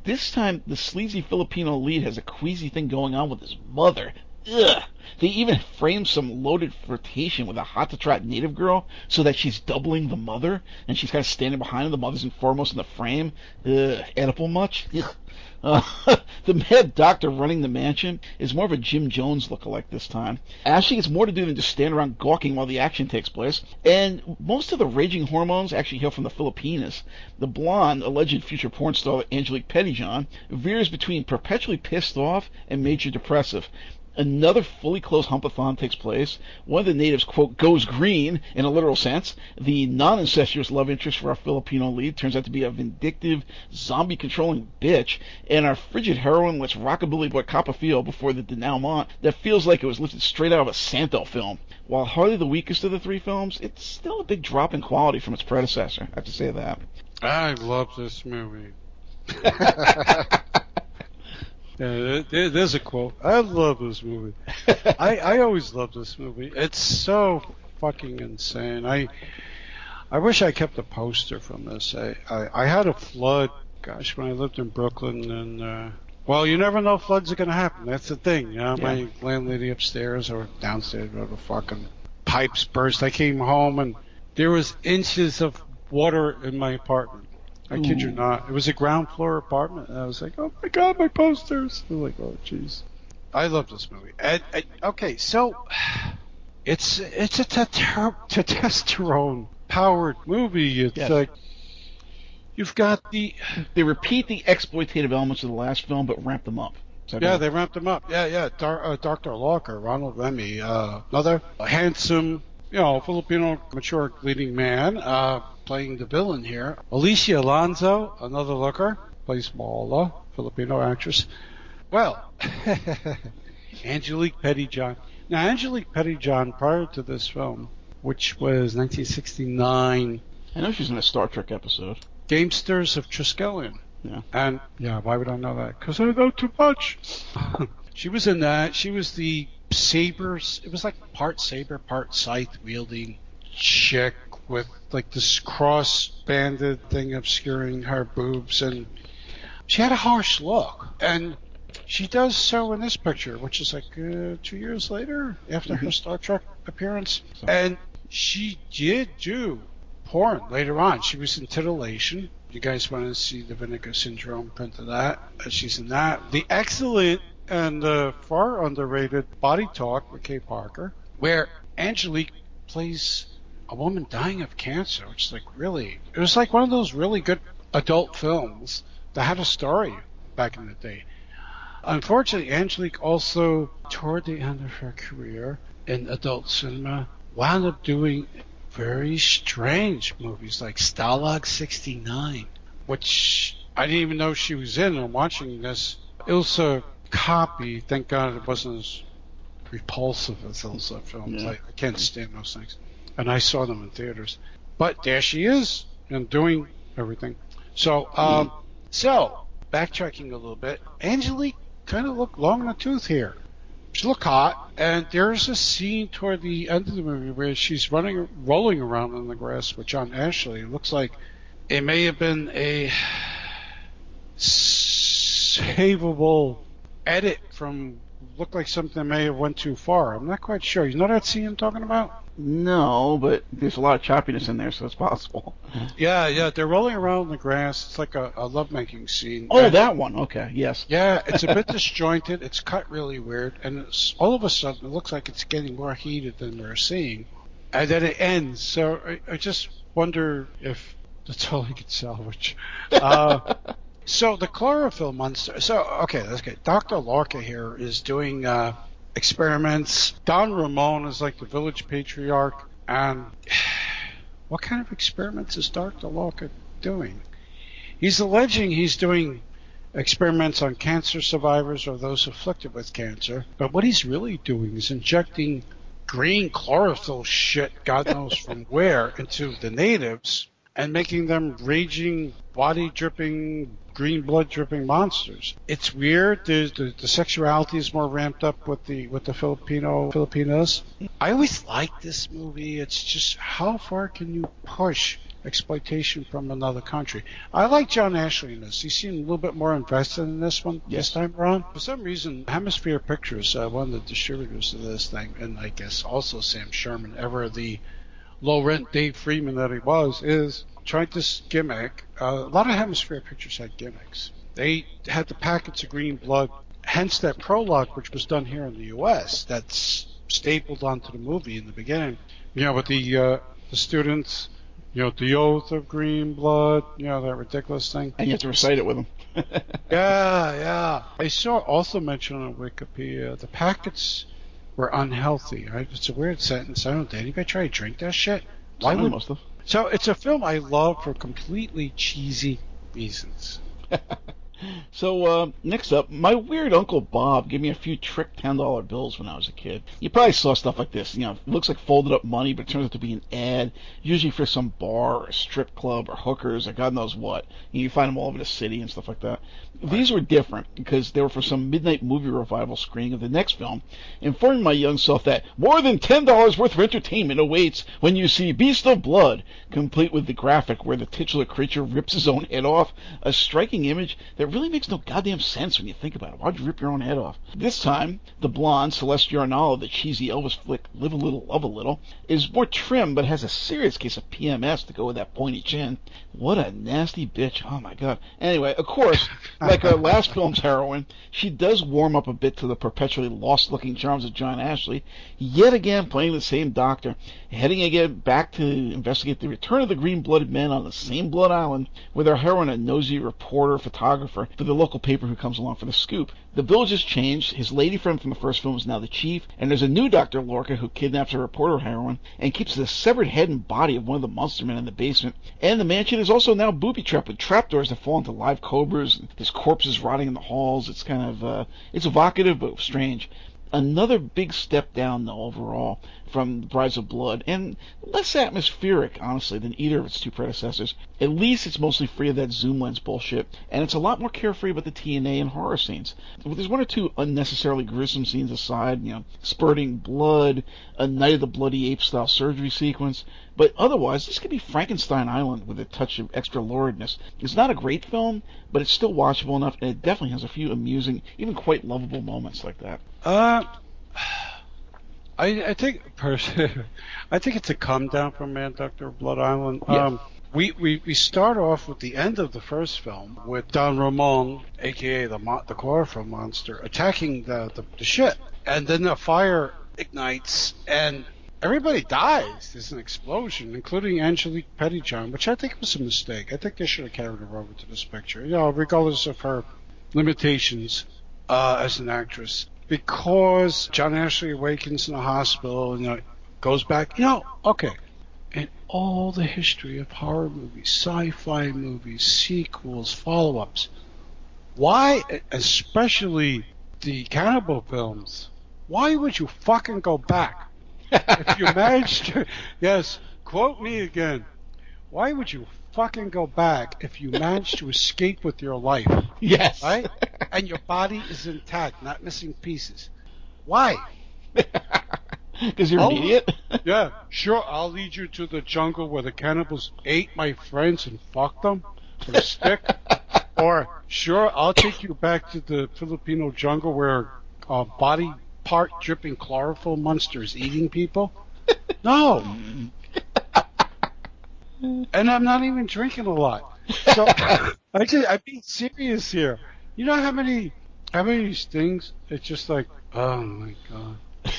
This time the sleazy Filipino lead has a queasy thing going on with his mother. Ugh. They even frame some loaded flirtation with a hot to trot native girl so that she's doubling the mother and she's kind of standing behind. The mother's in foremost in the frame. Ugh. Oedipal much? Ugh. Uh, the mad doctor running the mansion is more of a Jim Jones lookalike this time. Ashley gets more to do than just stand around gawking while the action takes place, and most of the raging hormones actually hail from the Filipinas. The blonde, alleged future porn star Angelique Pettyjohn, veers between perpetually pissed off and major depressive. Another fully closed humpathon takes place. One of the natives, quote, goes green in a literal sense. The non incestuous love interest for our Filipino lead turns out to be a vindictive, zombie controlling bitch. And our frigid heroine lets Rockabilly Boy cop feel before the denouement that feels like it was lifted straight out of a Santo film. While hardly the weakest of the three films, it's still a big drop in quality from its predecessor. I have to say that. I love this movie. Yeah, there, there's a quote. I love this movie. I, I always love this movie. It's so fucking insane. I I wish I kept a poster from this. I, I, I had a flood, gosh, when I lived in Brooklyn, and uh, well, you never know floods are gonna happen. That's the thing. You know, Yeah. my landlady upstairs or downstairs, whatever, fucking pipes burst. I came home and there was inches of water in my apartment. I kid you not. It was a ground floor apartment. And I was like, oh my god, my posters. I'm like, oh jeez. I love this movie. And, okay, so it's it's a testosterone powered movie. It's Yes. like you've got the They repeat the exploitative elements of the last film, but ramp them up. Yeah right? they ramped him up. Yeah, yeah. Dar- uh, Dr. Lorca, Ronald Remy, uh, another handsome, you know, Filipino mature leading man, uh, playing the villain here. Alicia Alonso, another looker, plays Paula, Filipino actress. Well, Angelique Pettyjohn. Now, Angelique Pettyjohn, prior to this film, which was 1969, I know she's in a Star Trek episode. Gamesters of Triskelion. Yeah. And yeah, why would I know that? Because I know too much. she was in that. She was the sabers. It was like part saber, part scythe wielding chick with like this cross banded thing obscuring her boobs, and she had a harsh look. And she does so in this picture, which is like uh, two years later after her Star Trek appearance. And she did do porn later on. She was in Titillation. You guys want to see the Vinegar Syndrome print of that? Uh, She's in that. The excellent and uh, far underrated Body Talk with Kay Parker, where Angelique plays a woman dying of cancer, which is like really, it was like one of those really good adult films that had a story back in the day. Unfortunately, Angelique also, toward the end of her career in adult cinema, wound up doing very strange movies like Stalag 69, which I didn't even know she was in. I'm watching this Ilsa copy. Thank God it wasn't as repulsive as Ilsa films. Yeah. I, I can't stand those things. And I saw them in theaters. But there she is and doing everything. So, um, so backtracking a little bit, Angelique kind of looked long in the tooth here. She looked hot, and there's a scene toward the end of the movie where she's running, rolling around in the grass with John Ashley. It looks like it may have been a savable edit from looked like something may have went too far. I'm not quite sure. You know that scene I'm talking about? No, but there's a lot of choppiness in there, so it's possible. Yeah, yeah. They're rolling around in the grass. It's like a, a lovemaking scene. Oh, And- that one. Okay, yes. Yeah, it's a bit disjointed. It's cut really weird, and it's, all of a sudden it looks like it's getting more heated than we're seeing, and then it ends. So I, I just wonder if that's all he could salvage. Uh, so the chlorophyll monster. So okay, let's get Dr. Lorca here is doing uh, experiments. Don Ramon is like the village patriarch, and what kind of experiments is Dr. Lorca doing? He's alleging he's doing experiments on cancer survivors or those afflicted with cancer. But what he's really doing is injecting green chlorophyll shit, God knows from where, into the natives and making them raging, body dripping, green blood dripping monsters. It's weird. There's, the, the sexuality is more ramped up with the with the Filipino Filipinos. I always liked this movie. It's just how far can you push exploitation from another country? I like John Ashley in this. He seemed a little bit more invested in this one Yes. this time around. For some reason, Hemisphere Pictures, uh, one of the distributors of this thing, and I guess also Sam Sherman, ever the low rent Dave Freeman that he was, is trying to gimmick. Uh, a lot of Hemisphere Pictures had gimmicks. They had the packets of green blood, hence that prologue, which was done here in the U.S. That's stapled onto the movie in the beginning. You know, with the uh, the students, you know, the oath of green blood, you know, that ridiculous thing. And you have to recite it with them. Yeah, yeah. I saw also mentioned on Wikipedia the packets were unhealthy. Right? It's a weird sentence. I don't. Did anybody try to drink that shit? Why Someone would? must have. So it's a film I love for completely cheesy reasons. So uh, next up, my weird uncle Bob gave me a few trick ten dollar bills when I was a kid. You probably saw stuff like this. You know, looks like folded up money, but turns out to be an ad, usually for some bar or strip club or hookers or God knows what. You find them all over the city and stuff like that. These were different because they were for some midnight movie revival screening of the next film, informing my young self that more than ten dollars worth of entertainment awaits when you see Beast of Blood, complete with the graphic where the titular creature rips his own head off. A striking image that really makes no goddamn sense when you think about it. Why'd you rip your own head off? This time, the blonde Celeste of the cheesy Elvis flick Live a Little, Love a Little is more trim but has a serious case of PMS to go with that pointy chin. What a nasty bitch. Oh my god. Anyway, of course, like our last film's heroine, she does warm up a bit to the perpetually lost looking charms of John Ashley, yet again playing the same doctor, heading again back to investigate the return of the green blooded men on the same blood island with our heroine a nosy reporter photographer for the local paper who comes along for the scoop. The village has changed. His lady friend from the first film is now the chief, and there's a new Dr. Lorca who kidnaps a reporter heroine and keeps the severed head and body of one of the monster men in the basement. And the mansion is also now booby trapped with trapdoors that fall into live cobras. There's corpses rotting in the halls. It's kind of uh, it's evocative but strange. Another big step down, though, overall, from Brides of Blood, and less atmospheric, honestly, than either of its two predecessors. At least it's mostly free of that zoom lens bullshit, and it's a lot more carefree about the TNA and horror scenes. There's one or two unnecessarily gruesome scenes aside, you know, spurting blood, a Night of the Bloody Ape style surgery sequence, but otherwise, this could be Frankenstein Island with a touch of extra luridness. It's not a great film, but it's still watchable enough, and it definitely has a few amusing, even quite lovable moments like that. Uh, I I think I think it's a come down from Mad Doctor Blood Island. Yeah. Um, we, we we start off with the end of the first film with Don Ramon, aka the mo- the chlorophyll monster, attacking the, the the ship, and then the fire ignites and. Everybody dies. There's an explosion, including Angelique Pettyjohn, which I think was a mistake. I think they should have carried her over to this picture. You know, regardless of her limitations uh, as an actress because John Ashley awakens in the hospital and you know, goes back. You know, okay. And all the history of horror movies, sci-fi movies, sequels, follow-ups. Why, especially the cannibal films? Why would you fucking go back? if you managed to, yes, quote me again. Why would you fucking go back if you manage to escape with your life? Yes. Right? and your body is intact, not missing pieces. Why? Because you're Oh. an idiot. Yeah, sure, I'll lead you to the jungle where the cannibals ate my friends and fucked them with a stick. or, sure, I'll take you back to the Filipino jungle where uh, body part dripping chlorophyll monsters eating people. No. And I'm not even drinking a lot. So I just I'm being serious here. You know how many how many things? It's just like, oh my god.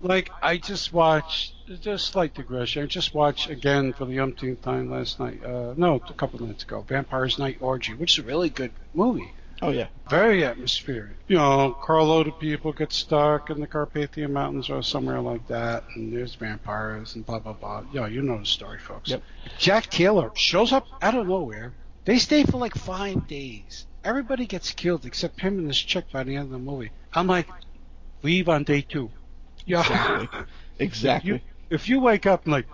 Like I just watched, just slight digression. I just watched again for the umpteenth time last night. Uh, no, a couple of nights ago, Vampire's Night Orgy, which is a really good movie. Oh yeah. Very atmospheric. You know, carload of people get stuck in the Carpathian Mountains or somewhere like that, and there's vampires and blah blah blah. Yeah, you know the story, folks. Yep. Jack Taylor shows up out of nowhere. They stay for like five days. Everybody gets killed except him and this chick by the end of the movie. I'm like, leave on day two. Yeah. Exactly. Exactly. You, if you wake up and like,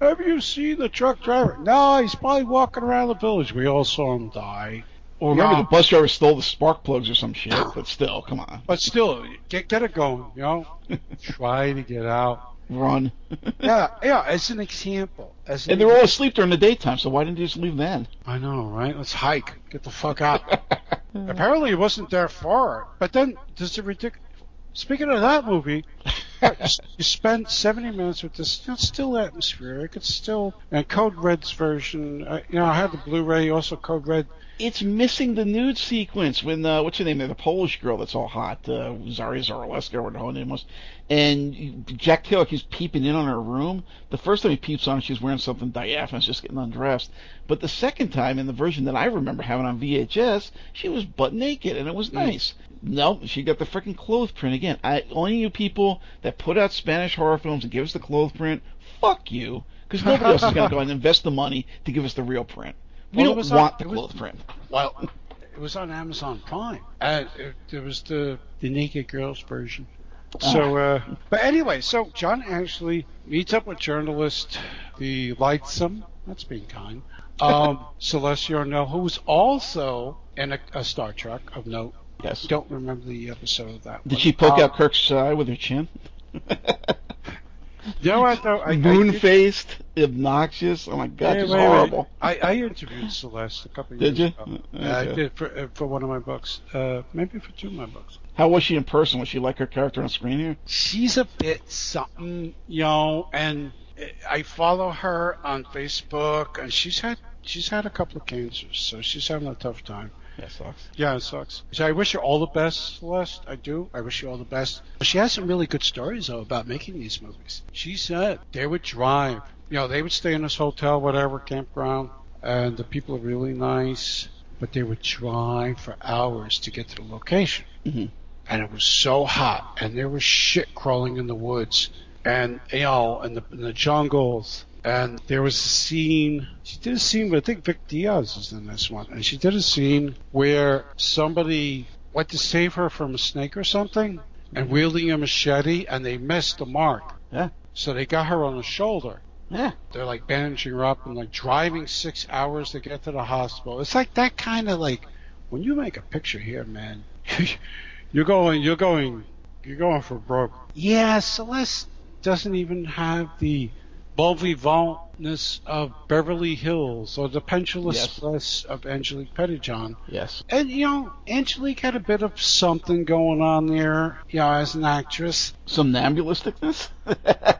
have you seen the truck driver? No, he's probably walking around the village. We all saw him die. Or Remember, no, the bus driver stole the spark plugs or some shit, but still, come on. but still, get get it going. You know, try to get out. Run. Yeah, yeah. As an example, as an and they're all asleep during the daytime, so why didn't you just leave then? I know, right? Let's hike. Get the fuck out. Apparently, it wasn't that far. But then, there's a ridiculous. Speaking of that movie, you spent 70 minutes with this. It's still atmospheric. It's still and Code Red's version. Uh, you know, I had the Blu-ray, also Code Red. it's missing the nude sequence when uh, what's her name the Polish girl that's all hot, uh, Zaria Zaraleska or her name was, and Jack Taylor keeps peeping in on her room. The first time he peeps on her, she's wearing something diaphanous, just getting undressed. But the second time, in the version that I remember having on VHS, she was butt naked, and it was hmm. nice. No, she got the freaking clothes print again. I only you people that put out Spanish horror films and give us the clothes print, fuck you, because nobody else is going to go and invest the money to give us the real print. We Well, don't want on- the it was- clothes print. Well, it was on Amazon Prime. And it, it was the the naked girls version. So, uh, but anyway, so John Ashley meets up with journalist, the lightsome, that's being kind, um, Celeste Yarnell, who's also in a, a Star Trek of note. Yes. Don't remember the episode of that. Did one. she poke Um, out Kirk's eye with her chin? You know what though? I, Moon did- faced, obnoxious. Oh my god, Wait, she's wait, wait. horrible. I, I interviewed Celeste a couple of Did years you? ago. Uh, Yeah, I did for, uh, for one of my books. Uh, maybe for two of my books. How was she in person? Was she like her character on screen here? she's a bit something, you know, and I follow her on Facebook, and she's had she's had a couple of cancers, so she's having a tough time. That sucks. Yeah, it sucks. So I wish her all the best, Celeste. I do. I wish you all the best. She has some really good stories though about making these movies. She said they would drive. You know, they would stay in this hotel, whatever campground, and the people are really nice, but they would drive for hours to get to the location Mhm. and it was so hot, and there was shit crawling in the woods, and you know, in the in the jungles, and there was a scene. She did a scene, but I think Vic Diaz is in this one, and she did a scene where somebody went to save her from a snake or something, and wielding a machete, and they missed the mark. Yeah. So they got her on the shoulder. Yeah. They're like bandaging her up and like driving six hours to get to the hospital. It's like that kind of like when you make a picture here, man. you're going, you're going, you're going for broke. Yeah, Celeste doesn't even have the bon vivantness of Beverly Hills or the pendulousness of Angelique Pettyjohn. Yes. And you know, Angelique had a bit of something going on there, you know, as an actress. Somnambulisticness?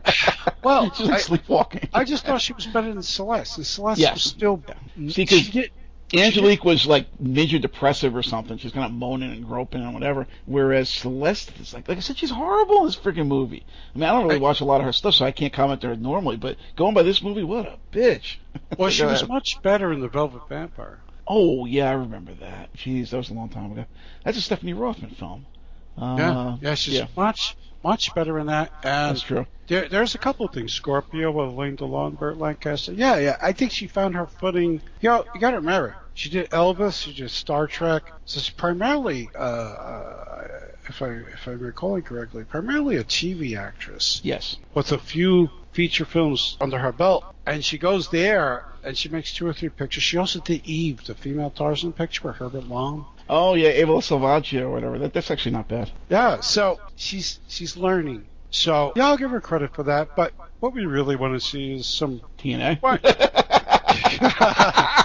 Well, I- sleepwalking. I just thought she was better than Celeste, and Celeste Yes. was still. See, she did, Angelique was like major depressive or something. She's kind of moaning and groping and whatever. Whereas Celeste is like, like I said, she's horrible in this freaking movie. I mean, I don't really watch a lot of her stuff, so I can't comment on her normally. But going by this movie, what a bitch. well, she was much better in the Velvet Vampire. Oh yeah, I remember that. Jeez, that was a long time ago. That's a Stephanie Rothman film. Uh, yeah, yeah, she's yeah. much much better in that. And That's true. There, there's a couple of things. Scorpio with Alain Delon, Burt Lancaster. Yeah, yeah. I think she found her footing. You know, you got to remember, she did Elvis, she did Star Trek. So she's primarily, uh, uh, if I if I'm recalling correctly, primarily a TV actress Yes. with a few feature films under her belt. And she goes there and she makes two or three pictures. She also did Eve, the female Tarzan picture with Herbert Lom. Oh yeah, Ava Salvaggio or whatever. That, that's actually not bad. Yeah, so she's she's learning. So yeah, I'll give her credit for that. But what we really want to see is some TNA.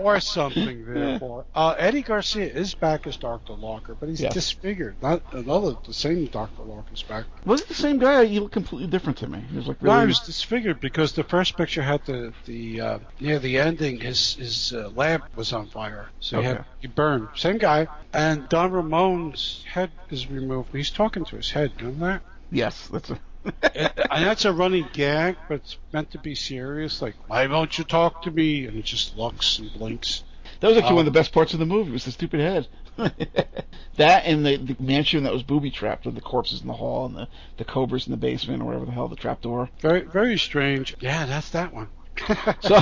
Or something therefore. Uh, Eddie Garcia is back as Dr. Lorca, but he's Yeah. disfigured. Not another the same Dr. Lorca's back. Was it the same guy? He looked completely different to me. He was like No, he was disfigured because the first picture had the the uh, near the ending. His his uh, lamp was on fire, so he had he burned. Same guy. And Don Ramon's head is removed. He's talking to his head. Know that? Yes, that's a. and and that's a running gag, but it's meant to be serious. Like, why won't you talk to me? And it just looks and blinks. That was actually Um, one of the best parts of the movie. Was the stupid head. that and the, the mansion that was booby trapped with the corpses in the hall and the, the cobras in the basement or whatever the hell the trap door. Very very strange. Yeah, that's that one. So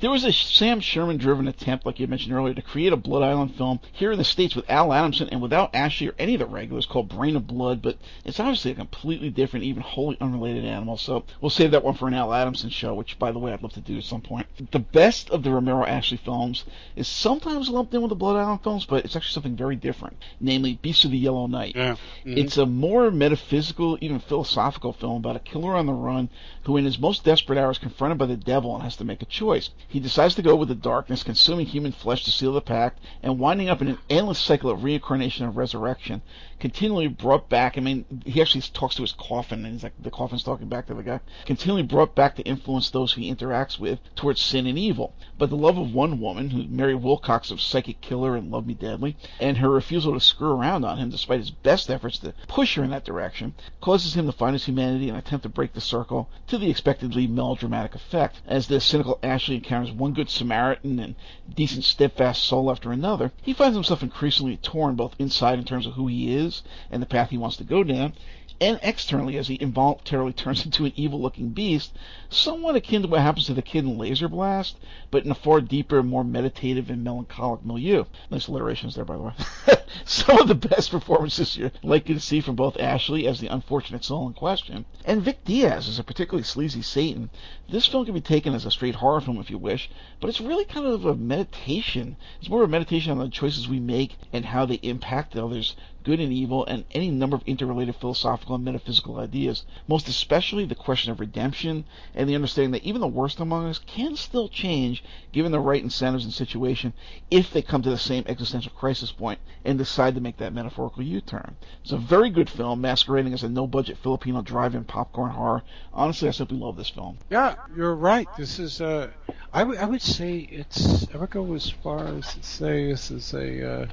there was a Sam Sherman driven attempt, like you mentioned earlier, to create a Blood Island film here in the States with Al Adamson and without Ashley or any of the regulars called Brain of Blood, but it's obviously a completely different, even wholly unrelated animal. So we'll save that one for an Al Adamson show, which by the way I'd love to do at some point. The best of the Romero Ashley films is sometimes lumped in with the Blood Island films, but it's actually something very different, namely Beast of the Yellow Night. yeah. Mhm. It's a more metaphysical, even philosophical film about a killer on the run who, in his most desperate hours, confronted by the devil has to make a choice. He decides to go with the darkness, consuming human flesh to seal the pact, and winding up in an endless cycle of reincarnation and resurrection, continually brought back. I mean, he actually talks to his coffin, and he's like, the coffin's talking back to the guy. Continually brought back to influence those he interacts with towards sin and evil. But the love of one woman, who Mary Wilcox of Psychic Killer and Love Me Deadly, and her refusal to screw around on him despite his best efforts to push her in that direction, causes him to find his humanity and attempt to break the circle to the expectedly melodramatic effect. As the cynical Ashley encounters one good Samaritan and decent steadfast soul after another, he finds himself increasingly torn both inside in terms of who he is and the path he wants to go down, and externally as he involuntarily turns into an evil looking beast, somewhat akin to what happens to the kid in Laser Blast, but in a far deeper, more meditative and melancholic milieu. Nice alliterations there, by the way. Some of the best performances you're likely to see from both Ashley as the unfortunate soul in question, and Vic Diaz as a particularly sleazy Satan. This film can be taken as a straight horror film if you wish, but it's really kind of a meditation. It's more of a meditation on the choices we make and how they impact others, good and evil, and any number of interrelated philosophical and metaphysical ideas, most especially the question of redemption and the understanding that even the worst among us can still change given the right incentives and situation if they come to the same existential crisis point and decide to make that metaphorical U-turn. It's a very good film masquerading as a no-budget Filipino drive-in popcorn horror. Honestly, I simply love this film. Yeah, you're right. This is uh, I would would say it's I would go as far as to say this is a uh,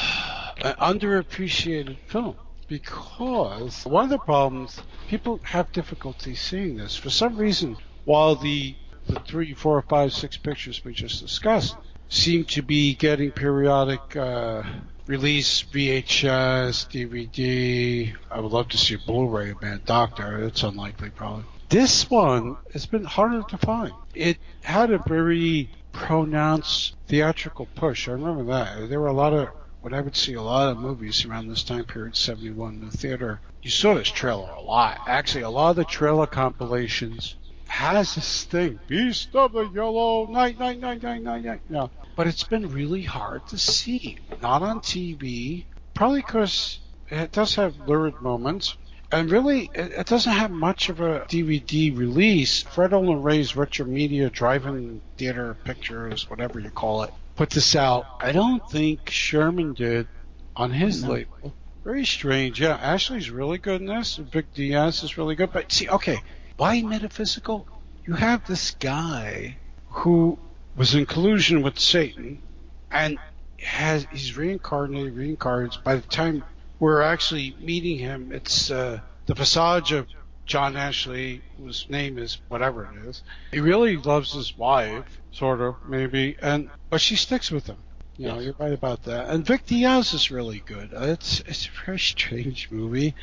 an underappreciated film because one of the problems people have difficulty seeing this for some reason. While the the three, four, five, six pictures we just discussed seem to be getting periodic uh, release VHS, DVD. I would love to see a Blu-ray of Doctor. It's unlikely, probably. This one has been harder to find. It had a very pronounced theatrical push. I remember that. There were a lot of when I would see a lot of movies around this time period, 71 in the theater, you saw this trailer a lot. Actually, a lot of the trailer compilations has this thing, Beast of the Yellow Night, Night, Night, Night, Night, Night. No, but it's been really hard to see. Not on TV, probably because it does have lurid moments. And really, it, it doesn't have much of a DVD release. Fred Olen Ray's Retro Media Drive-In Theater Pictures, whatever you call it, put this out. I don't think Sherman did on his No. label. Very strange. Yeah, Ashley's really good in this. Vic Diaz is really good. But see, okay, why metaphysical? You have this guy who was in collusion with Satan and has he's reincarnated, reincarnates. By the time we're actually meeting him, it's uh, the visage of John Ashley, whose name is whatever it is, he really loves his wife, sort of maybe, and but she sticks with him. You know, Yes. you're right about that. And Vic Diaz is really good. Uh, It's it's a very strange movie.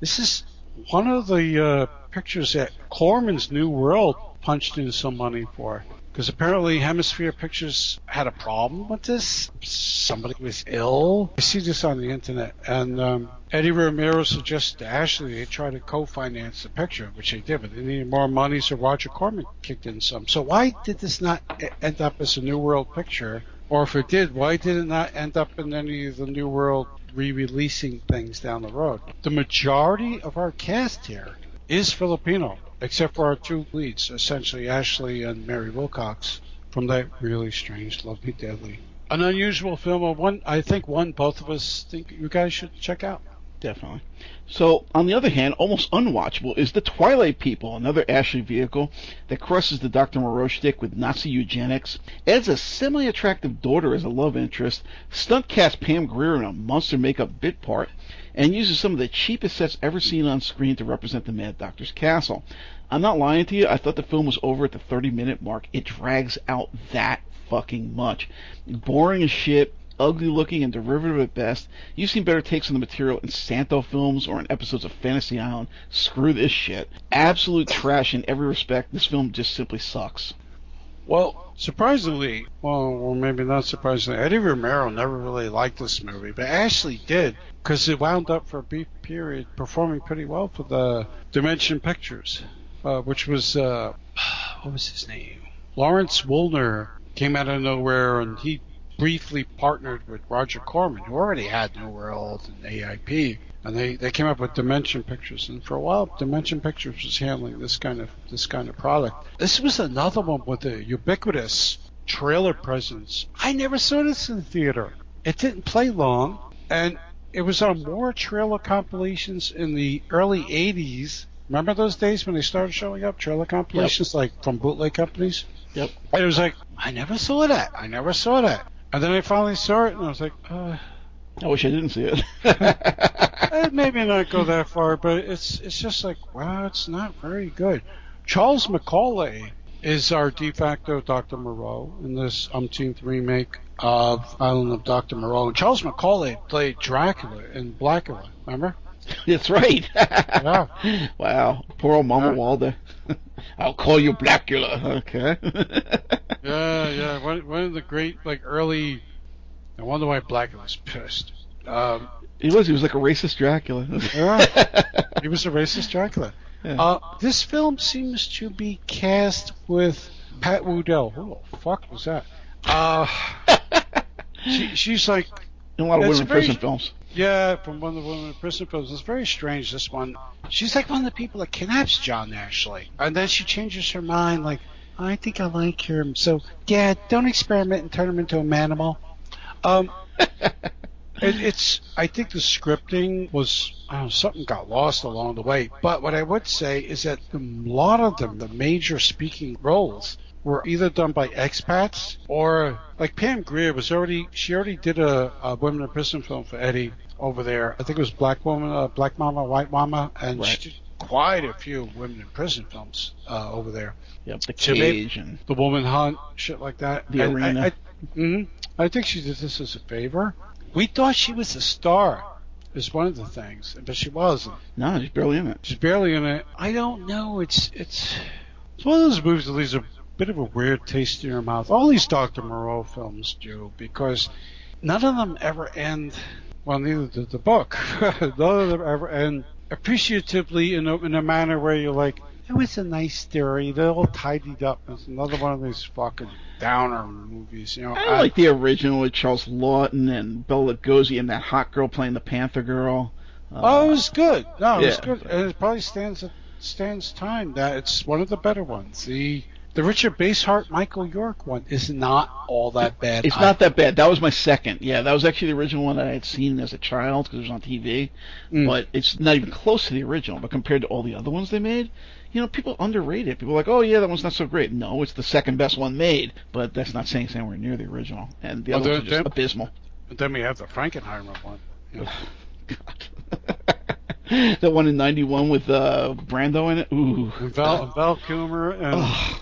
This is one of the uh, pictures that Corman's New World punched in some money for. Because apparently Hemisphere Pictures had a problem with this. Somebody was ill. I see this on the internet. And um, Eddie Romero suggested to Ashley they try to co-finance the picture, which they did, but they needed more money, so Roger Corman kicked in some. So why did this not end up as a New World picture? Or if it did, why did it not end up in any of the New World re-releasing things down the road? The majority of our cast here is Filipino, except for our two leads, essentially Ashley and Mary Wilcox, from that really strange Love Me Deadly. An unusual film, one I think one both of us think you guys should check out. Definitely. So, on the other hand, almost unwatchable is The Twilight People, another Ashley vehicle that crosses the Dr. Moreau shtick with Nazi eugenics, adds a semi-attractive daughter as a love interest, stunt cast Pam Grier in a monster makeup bit part, and uses some of the cheapest sets ever seen on screen to represent the Mad Doctor's castle. I'm not lying to you, I thought the film was over at the 30 minute mark. It drags out that fucking much. Boring as shit, ugly looking and derivative at best. You've seen better takes on the material in Santo films or in episodes of Fantasy Island. Screw this shit. Absolute trash in every respect. This film just simply sucks. Well, surprisingly, well, well, maybe not surprisingly, Eddie Romero never really liked this movie, but Ashley did because it wound up for a brief period performing pretty well for the Dimension Pictures, uh, which was uh, what was his name? Lawrence Woolner came out of nowhere, and he briefly partnered with Roger Corman, who already had New World and AIP. And they, they came up with Dimension Pictures, and for a while, Dimension Pictures was handling this kind of this kind of product. This was another one with a ubiquitous trailer presence. I never saw this in the theater. It didn't play long, and it was on more trailer compilations in the early '80s. Remember those days when they started showing up trailer compilations, like from bootleg companies? Yep. And it was like, I never saw that. I never saw that. And then I finally saw it, and I was like, uh, I wish I didn't see it. maybe not go that far, but it's it's just like, wow, it's not very good. Charles Macaulay is our de facto Dr. Moreau in this umpteenth remake of Island of Dr. Moreau. And Charles Macaulay played Dracula in Blacula, remember? That's right. Yeah. Wow. Poor old Mama Yeah. Walder. I'll call you Blacula. Okay. Yeah, yeah. One, one of the great, like, early. I wonder why Blacula's pissed. Um, he was. He was like a racist Dracula. Yeah. he was a racist Dracula. Yeah. Uh, this film seems to be cast with Pat Woodell. Who the fuck was that? Uh, she, she's like, In a lot of women in very- prison films. yeah, from one of the women in prison films. It's very strange, this one. She's like one of the people that kidnaps John Ashley. And then she changes her mind, like, I think I like him. So, yeah, don't experiment and turn him into a manimal. Um, it, it's. I think the scripting was know, something got lost along the way. But what I would say is that a lot of them, the major speaking roles, were either done by expats or like Pam Grier was already. She already did a, a women in prison film for Eddie over there. I think it was Black Woman, uh, Black Mama, White Mama, and Right. she did quite a few women in prison films uh, over there. Yep. The Cage and The Woman Hunt, shit like that. The And Arena. I, I, mhm. I think she did this as a favor. We thought she was a star, is one of the things, but she wasn't. no, she's barely in it. She's barely in it. I don't know. It's it's it's one of those movies that leaves a bit of a weird taste in your mouth. All these Doctor Moreau films do because none of them ever end. Well, neither did the book. none of them ever end appreciatively in a, in a manner where you're like, it was a nice story. They're all tidied up. It's another one of these fucking downer movies. You know, I like the original with Charles Laughton and Bela Lugosi and that hot girl playing the Panther girl. Uh, Oh, it was good. No, it was good. And it probably stands stands time that it's one of the better ones. The the Richard Basehart Michael York one is not all that bad. It's not that bad. That was my second. Yeah, that was actually the original one that I had seen as a child because it was on TV. Mm. But it's not even close to the original. But compared to all the other ones they made, you know, people underrate it. People are like, oh yeah, that one's not so great. No, it's the second best one made. But that's not saying it's anywhere near the original. And the Well, other ones are just abysmal. Then we have the Frankenheimer one. God. that one in '91 with uh, Brando in it. Ooh. And Val, Val Kilmer and Oh,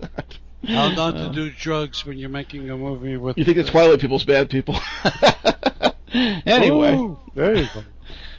God. how not to do drugs when you're making a movie with. You think the Twilight people's bad people? anyway. Ooh, there you go.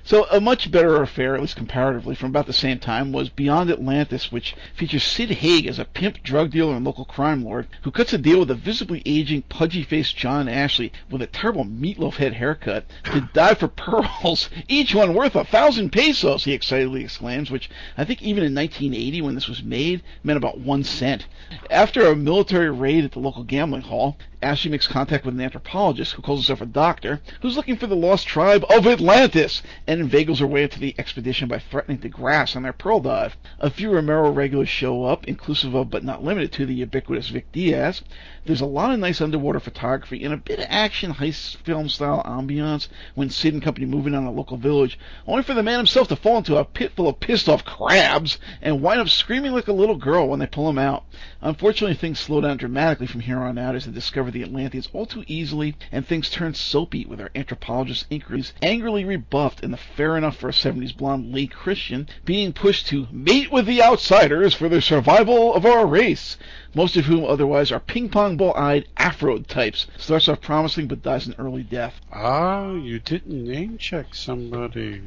So a much better affair, at least comparatively, from about the same time was Beyond Atlantis, which features Sid Haig as a pimp drug dealer and local crime lord who cuts a deal with a visibly aging, pudgy-faced John Ashley with a terrible meatloaf head haircut to die for pearls, each one worth a thousand pesos, he excitedly exclaims, which I think even in 1980, when this was made, meant about one cent. After a military raid at the local gambling hall, Ashley makes contact with an anthropologist who calls himself a doctor, who's looking for the lost tribe of Atlantis, and inveigles her way into the expedition by threatening to grass on their pearl dive. A few Romero regulars show up, inclusive of but not limited to the ubiquitous Vic Diaz. There's a lot of nice underwater photography and a bit of action heist film style ambiance when Sid and company move in on a local village, only for the man himself to fall into a pit full of pissed off crabs and wind up screaming like a little girl when they pull him out. Unfortunately, things slow down dramatically from here on out as they discover the Atlanteans all too easily, and things turn soapy with our anthropologist inquiries angrily rebuffed and the fair enough for a 70s blonde Leigh Christian being pushed to mate with the outsiders for the survival of our race, most of whom otherwise are ping pong ball eyed Afro types. Starts off promising but dies an early death. Ah, you didn't name check somebody.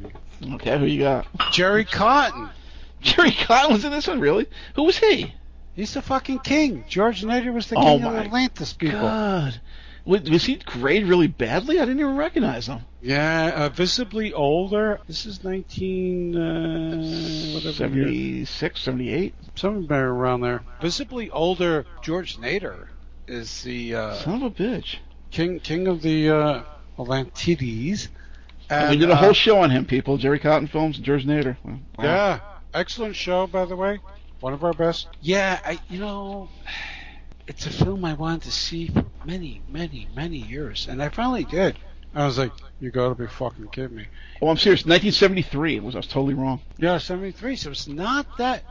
Okay, who you got? Jerry Cotton. Jerry Cotton was in this one, really? Who was he? He's the fucking king. George Nader was the Oh king of Atlantis people. God. Was was he grade really badly? I didn't even recognize him. Yeah, uh, visibly older. This is 19, uh, whatever year. 76, 78? Somewhere around there. Visibly older George Nader is the uh, Son of a bitch. king king of the uh, Atlantides. And we did a uh, whole show on him, people. Jerry Cotton Films and George Nader. Wow. Yeah, excellent show, by the way. One of our best. Yeah, I you know, it's a film I wanted to see for many, many, many years, and I finally did. I was like, you gotta be fucking kidding me. Oh, I'm serious. 1973. It was, I was totally wrong. Yeah, 73, so it's not that.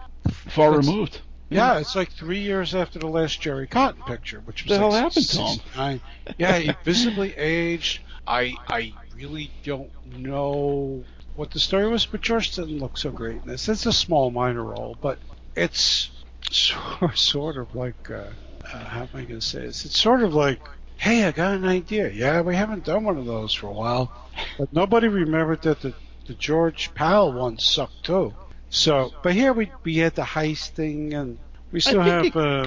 Far It's- removed. Yeah, it's like three years after the last Jerry Cotton picture, which was The hell happened to him? 69. Yeah, he visibly aged. I I really don't know what the story was, but George didn't look so great in this. It's a small minor role, but it's sort sort of like uh, uh, how am I going to say this? It's sort of like, hey, I got an idea. Yeah, we haven't done one of those for a while, but nobody remembered that the the George Powell one sucked too. So, but here we we had the heist thing, and we still have uh,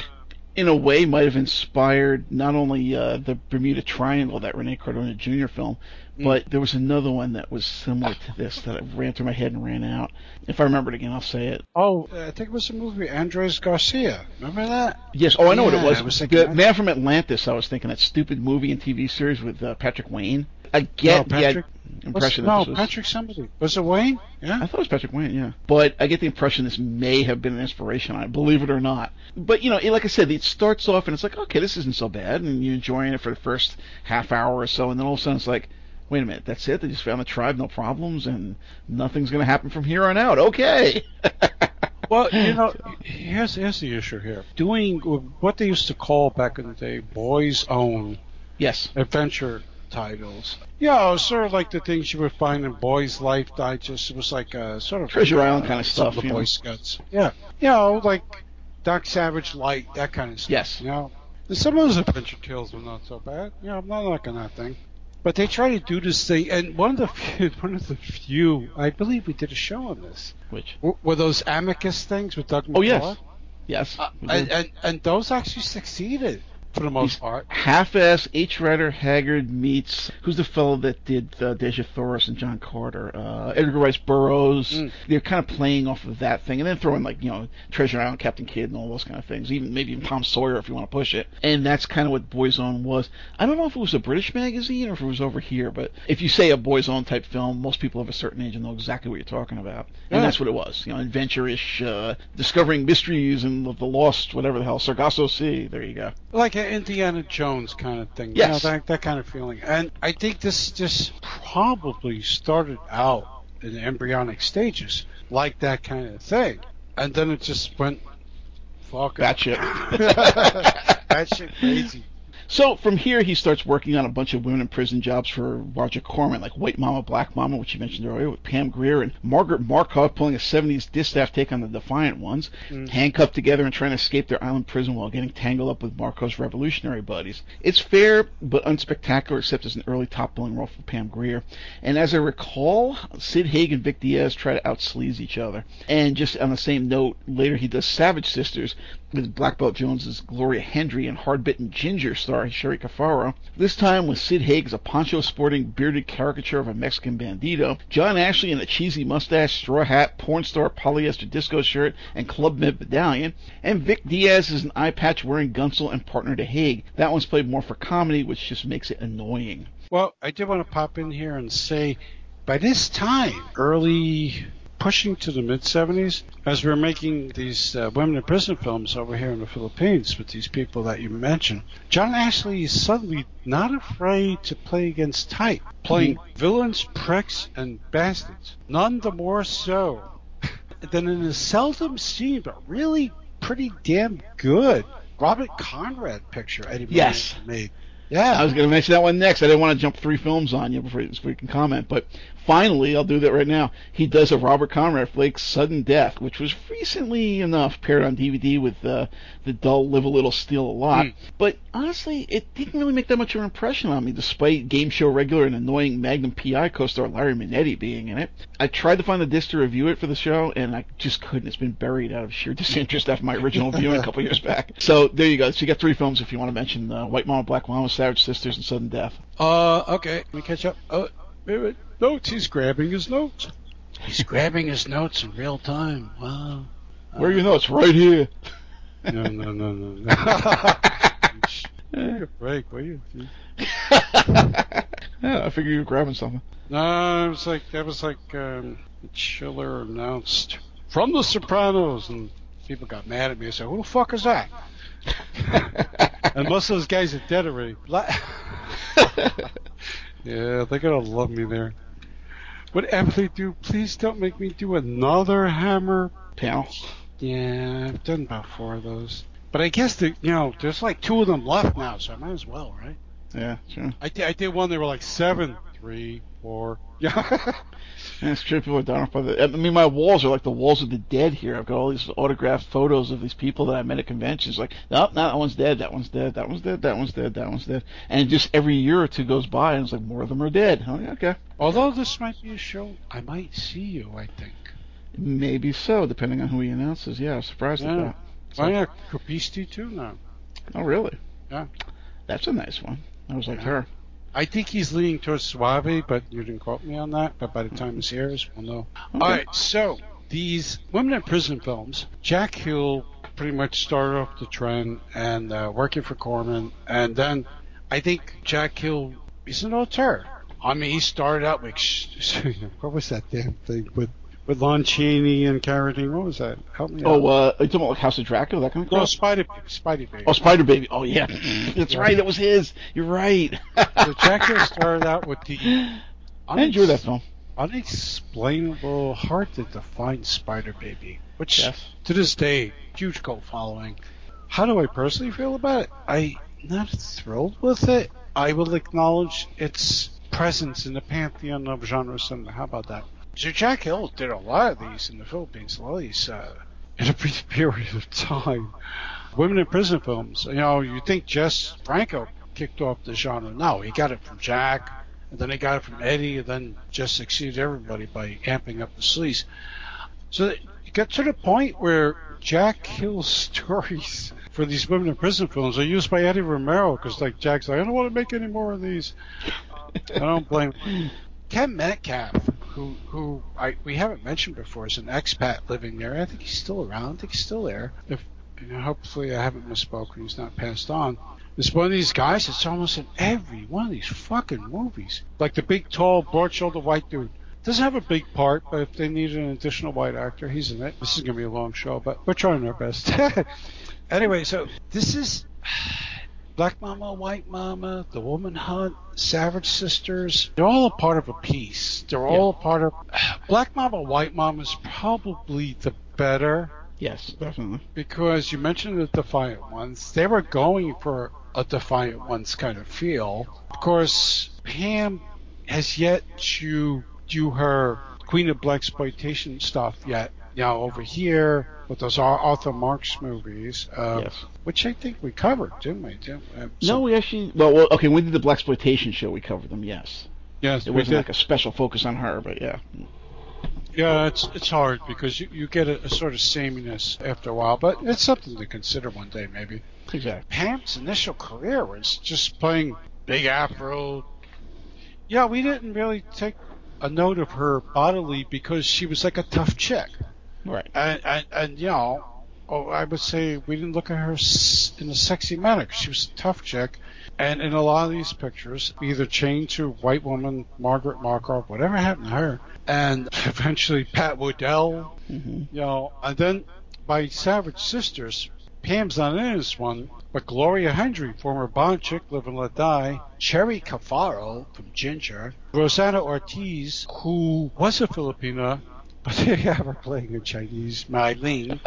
In a way, might have inspired not only uh, the Bermuda Triangle, that Rene Cardona Jr. film. But there was another one that was similar to this that ran through my head and ran out. If I remember it again, I'll say it. oh, I think it was the movie Andres Garcia. Remember that? Yes. Oh, I know what it was. I was thinking the that. Man from Atlantis. I was thinking that stupid movie and TV series with uh, Patrick Wayne. I get No, the Patrick- impression What's- that no, was. Patrick somebody. Was it Wayne? Yeah. I thought it was Patrick Wayne, yeah. But I get the impression this may have been an inspiration on it, believe it or not. But, you know, it- like I said, it starts off and it's like, okay, this isn't so bad, and you're enjoying it for the first half hour or so, and then all of a sudden it's like, wait a minute, that's it? They just found the tribe, no problems, and nothing's going to happen from here on out. Okay. Well, you know, here's here's the issue here. Doing what they used to call back in the day boys' own yes. adventure titles. Yeah, it was sort of like the things you would find in Boys' Life Digest. It was like a sort of Treasure like, Island uh, kind of stuff, the know. Boy Scouts. Yeah, you know, like Doc Savage Light, that kind of stuff. Yes. You know, and some of those adventure tales were not so bad. You know, I'm not knocking that thing. But they try to do this thing, and one of the few, one of the few, I believe we did a show on this. Which? W- Were those Amicus things with Doug Oh, yes. Yes. Uh, and, and and those actually succeeded for the most part. half-ass H. Rider Haggard meets who's the fellow that did uh, Dejah Thoris and John Carter, uh, Edgar Rice Burroughs. Mm. They're kind of playing off of that thing, and then throwing like you know Treasure Island, Captain Kidd, and all those kind of things. Even maybe even Tom Sawyer if you want to push it. And that's kind of what Boys Own was. I don't know if it was a British magazine or if it was over here, but if you say a Boys Own type film, most people of a certain age know exactly what you're talking about, and Yeah. that's what it was. You know, adventure-ish, uh, discovering mysteries and the, the lost, whatever the hell, Sargasso Sea. There you go. like an Indiana Jones kind of thing. Yes. You know, that, that kind of feeling. And I think this just probably started out in the embryonic stages, like that kind of thing. And then it just went fucking Batshit. that shit crazy. So from here, he starts working on a bunch of women in prison jobs for Roger Corman, like White Mama, Black Mama, which you mentioned earlier, with Pam Grier and Margaret Markov pulling a 70s distaff take on the Defiant ones, mm. handcuffed together and trying to escape their island prison while getting tangled up with Markov's revolutionary buddies. It's fair but unspectacular, except as an early top billing role for Pam Grier. And as I recall, Sid Haig and Vic Diaz try to outsleaze each other. And just on the same note, later he does Savage Sisters with Black Belt Jones's Gloria Hendry and Hard Bitten Ginger star Cheri Caffaro. This time with Sid Haig a poncho sporting bearded caricature of a Mexican bandito, John Ashley in a cheesy mustache, straw hat, porn star polyester disco shirt, and Club Med medallion, and Vic Diaz is an eye patch wearing gunsel and partner to Haig. That one's played more for comedy, which just makes it annoying. Well, I did want to pop in here and say by this time, early pushing to the mid 70s, as we are making these uh, women in prison films over here in the Philippines with these people that you mentioned, John Ashley is suddenly not afraid to play against type, playing mm-hmm. villains, pricks, and bastards. None the more so than in a seldom seen but really pretty damn good Robert Conrad picture Eddie yes. made. Yeah. I was going to mention that one next. I didn't want to jump three films on you before, before you can comment, but finally, I'll do that right now. He does a Robert Conrad flick, Sudden Death, which was recently enough paired on DVD with uh, the dull Live a Little, Steal a Lot. Mm. But honestly, it didn't really make that much of an impression on me, despite game show regular and annoying Magnum PI co-star Larry Manetti being in it. I tried to find the disc to review it for the show, and I just couldn't. It's been buried out of sheer disinterest after my original viewing a couple years back. So there you go. So you got three films if you want to mention uh, White Mama, Black Mama, Savage Sisters, and Sudden Death. Uh, okay. Let me catch up. Oh, notes. He's grabbing his notes. He's grabbing his notes in real time. Wow. Where are your notes? Right here. no, no, no, no, no. Take a break, will you? yeah, I figured you were grabbing something. No, it was like that was like um, Chiller announced from The Sopranos, and people got mad at me. I said, "Who the fuck is that?" and most of those guys are dead already. Yeah, they're gonna love me there. Whatever they do, please don't make me do another hammer panel. Yeah, I've done about four of those. But I guess the you know there's like two of them left now, so I might as well, right? Yeah, sure. I did, I did one. They were like seven, three, four. Yeah. That's true. People are down by the. I mean, my walls are like the walls of the dead here. I've got all these autographed photos of these people that I met at conventions. Like, no, no, that one's dead. That one's dead. That one's dead. That one's dead. That one's dead. And just every year or two goes by, and it's like more of them are dead. Oh, yeah, okay. Although this might be a show, I might see you. I think. Maybe so, depending on who he announces. Yeah, I'm surprised yeah. at that. So, oh yeah, Capisti too now. Oh really? Yeah. That's a nice one. I was like yeah. her. I think he's leaning towards Suave, but you didn't quote me on that. But by the time this airs, we'll know. Okay. All right, so these women in prison films, Jack Hill pretty much started off the trend and uh, working for Corman, and then I think Jack Hill is an auteur. I mean, he started out with what was that damn thing with with Lon Chaney and Carradine. What was that? Help me oh, out. Oh, uh, you talking about like House of Dracula? That kind of No, Spider, Spider Baby. Oh, Spider Baby. Oh, yeah. That's right. It was his. You're right. so Dracula started out with the. I enjoy that film. Unexplainable, hard to define Spider Baby, which yes. to this day, huge cult following. How do I personally feel about it? I'm not thrilled with it. I will acknowledge its presence in the pantheon of genre cinema. How about that? So Jack Hill did a lot of these in the Philippines, a lot of these uh, in a brief period of time. Women in prison films. You know, you think Jess Franco kicked off the genre. No, he got it from Jack, and then he got it from Eddie, and then just succeeded everybody by amping up the sleaze. So you get to the point where Jack Hill's stories for these women in prison films are used by Eddie Romero because, like, Jack's like, I don't want to make any more of these. I don't blame. Ken Metcalf, who who I we haven't mentioned before, is an expat living there. I think he's still around. I think he's still there. If you know, hopefully I haven't misspoken. He's not passed on. It's one of these guys that's almost in every one of these fucking movies. Like the big, tall, broad-shouldered white dude. Doesn't have a big part, but if they need an additional white actor, he's in it. This is gonna be a long show, but we're trying our best. anyway, so this is Black Mama, White Mama, The Woman Hunt, Savage Sisters, they're all a part of a piece. They're all a part of. Black Mama, White Mama is probably the better Yes, definitely. because you mentioned the Defiant Ones. They were going for a Defiant Ones kind of feel. Of course, Pam has yet to do her Queen of Black Exploitation stuff yet. Know, over here with those Ar- Arthur Marks movies, uh, yes. which I think we covered, didn't we? Didn't, uh, No, we actually. Well, well, okay. When we did the black exploitation show, we covered them. Yes, yes, it wasn't did. like a special focus on her, but yeah. Yeah, it's it's hard because you, you get a, a sort of sameness after a while, but it's something to consider one day maybe. Exactly. Pam's initial career was just playing Big Afro. Yeah, we didn't really take a note of her bodily because she was like a tough chick, Right. and and, and you know, oh, I would say we didn't look at her in a sexy manner. She was a tough chick, and in a lot of these pictures, either chained to white woman Margaret Markov, whatever happened to her, and eventually Pat Woodell, hmm you know, and then by Savage Sisters, Pam's not in this one, but Gloria Hendry, former Bond chick, Live and Let Die, Cheri Caffaro from Ginger, Rosanna Ortiz, who was a Filipina, but they have her playing a Chinese Mylene.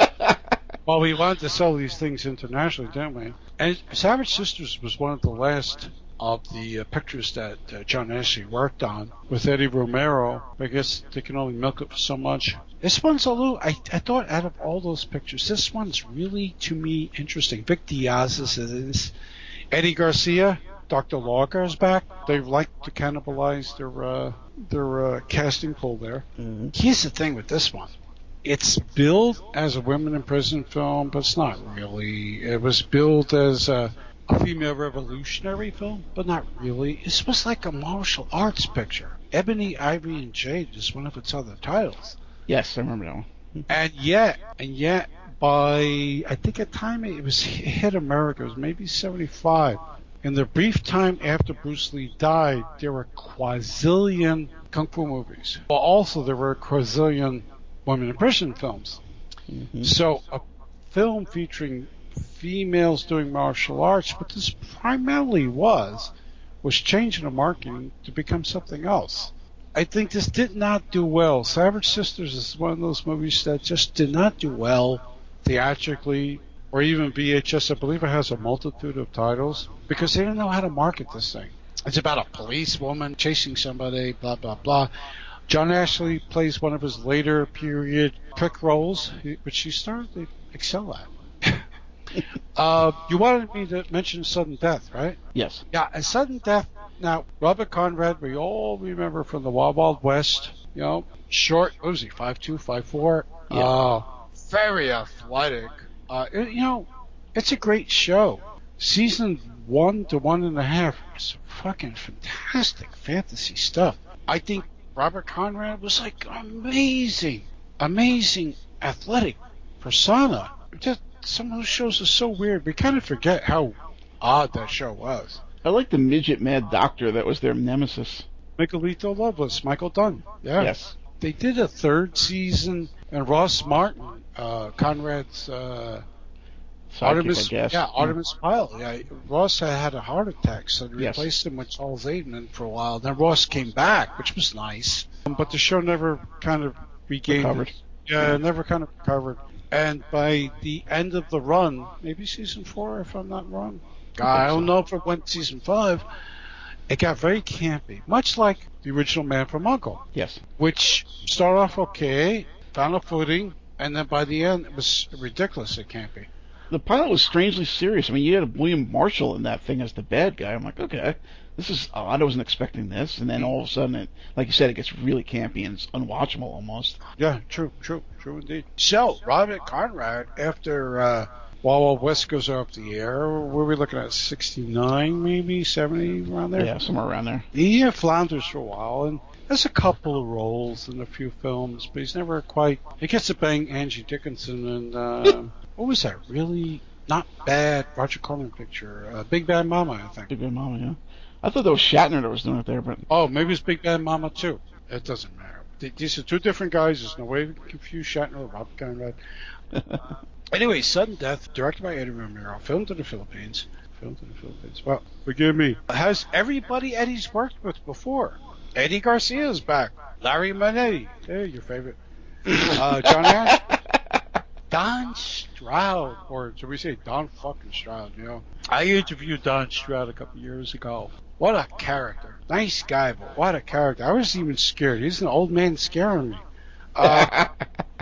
well, we wanted to sell these things internationally, didn't we? And Savage Sisters was one of the last of the uh, pictures that uh, John Ashley worked on with Eddie Romero. I guess they can only milk it for so much. This one's a little. I, I thought out of all those pictures, this one's really to me interesting. Vic Diaz is in this. Eddie Garcia, Dr. Lorca is back. They like to cannibalize their uh, their uh, casting pool there. hmm Here's the thing with this one. It's billed as a women in prison film, but it's not really. It was billed as a, a female revolutionary film, but not really. This was like a martial arts picture. Ebony, Ivory, and Jade is one of its other titles. Yes, I remember that one. And yet, and yet, by I think at time it was hit America. It was maybe '75. In the brief time after Bruce Lee died, there were quadrillion kung fu movies. Well, also there were quadrillion women in prison films. hmm So a film featuring females doing martial arts, but this primarily was was changing the marketing to become something else. I think this did not do well. Savage Sisters is one of those movies that just did not do well theatrically or even VHS. I believe it has a multitude of titles because they didn't know how to market this thing. It's about a policewoman chasing somebody, blah blah blah. John Ashley plays one of his later period quick roles, which he started to excel at. uh, you wanted me to mention sudden death, right? Yes. Yeah, and sudden death. Now, Robert Conrad, we all remember from the Wild Wild West. You know, short. What was he? Five two, five four. Yeah. Uh, very athletic. Uh, it- you know, it's a great show. Season one to one and a half is fucking fantastic fantasy stuff. I think Robert Conrad was like amazing, amazing athletic persona. Just some of those shows are so weird. We kind of forget how odd that show was. I like the midget mad doctor that was their nemesis. Miguelito Loveless, Michael Dunn. Yeah. Yes. They did a third season, and Ross Martin, uh, Conrad's uh, Sidekick, Artemis, I guess. yeah, Artemis Pyle. Yeah, Ross had had a heart attack, so they Yes. replaced him with Charles Aidman for a while. Then Ross came back, which was nice, but the show never kind of regained. Recovered. Yeah, it never kind of recovered. And by the end of the run, maybe season four, if I'm not wrong. I don't know if it went season five. It got very campy, much like the original Man from Uncle Yes. which started off okay, found a footing, and then by the end it was ridiculous. It can't be. The pilot was strangely serious. I mean, you had William Marshall in that thing as the bad guy. I'm like, okay, this is odd. I wasn't expecting this. And then all of a sudden, it, like you said, it gets really campy and it's unwatchable almost. Yeah, true, true, true indeed. So Robert Conrad, after uh, Wild Wild West goes off the air, were we looking at '69, maybe '70, around there? Yeah, somewhere around there. He flounders for a while and has a couple of roles in a few films, but he's never quite. He gets to bang Angie Dickinson and uh, what was that? Really not bad Roger Corman picture, uh, Big Bad Mama, I think. Big Bad Mama, yeah. I thought that was Shatner that was doing it there, but Oh, maybe it's Big Bad Mama too. It doesn't matter. These are two different guys. There's no way to confuse Shatner or Robert Conrad. Anyway, Sudden Death, directed by Eddie Romero, filmed in the Philippines. Filmed in the Philippines. Well, forgive me. Has everybody Eddie's worked with before? Eddie Garcia is back. Larry Manetti. Hey, your favorite. Uh, John Ash. Don Stroud, or should we say Don fucking Stroud, you know? I interviewed Don Stroud a couple years ago. What a character. Nice guy, but what a character. I was even scared. He's an old man scaring me. Uh,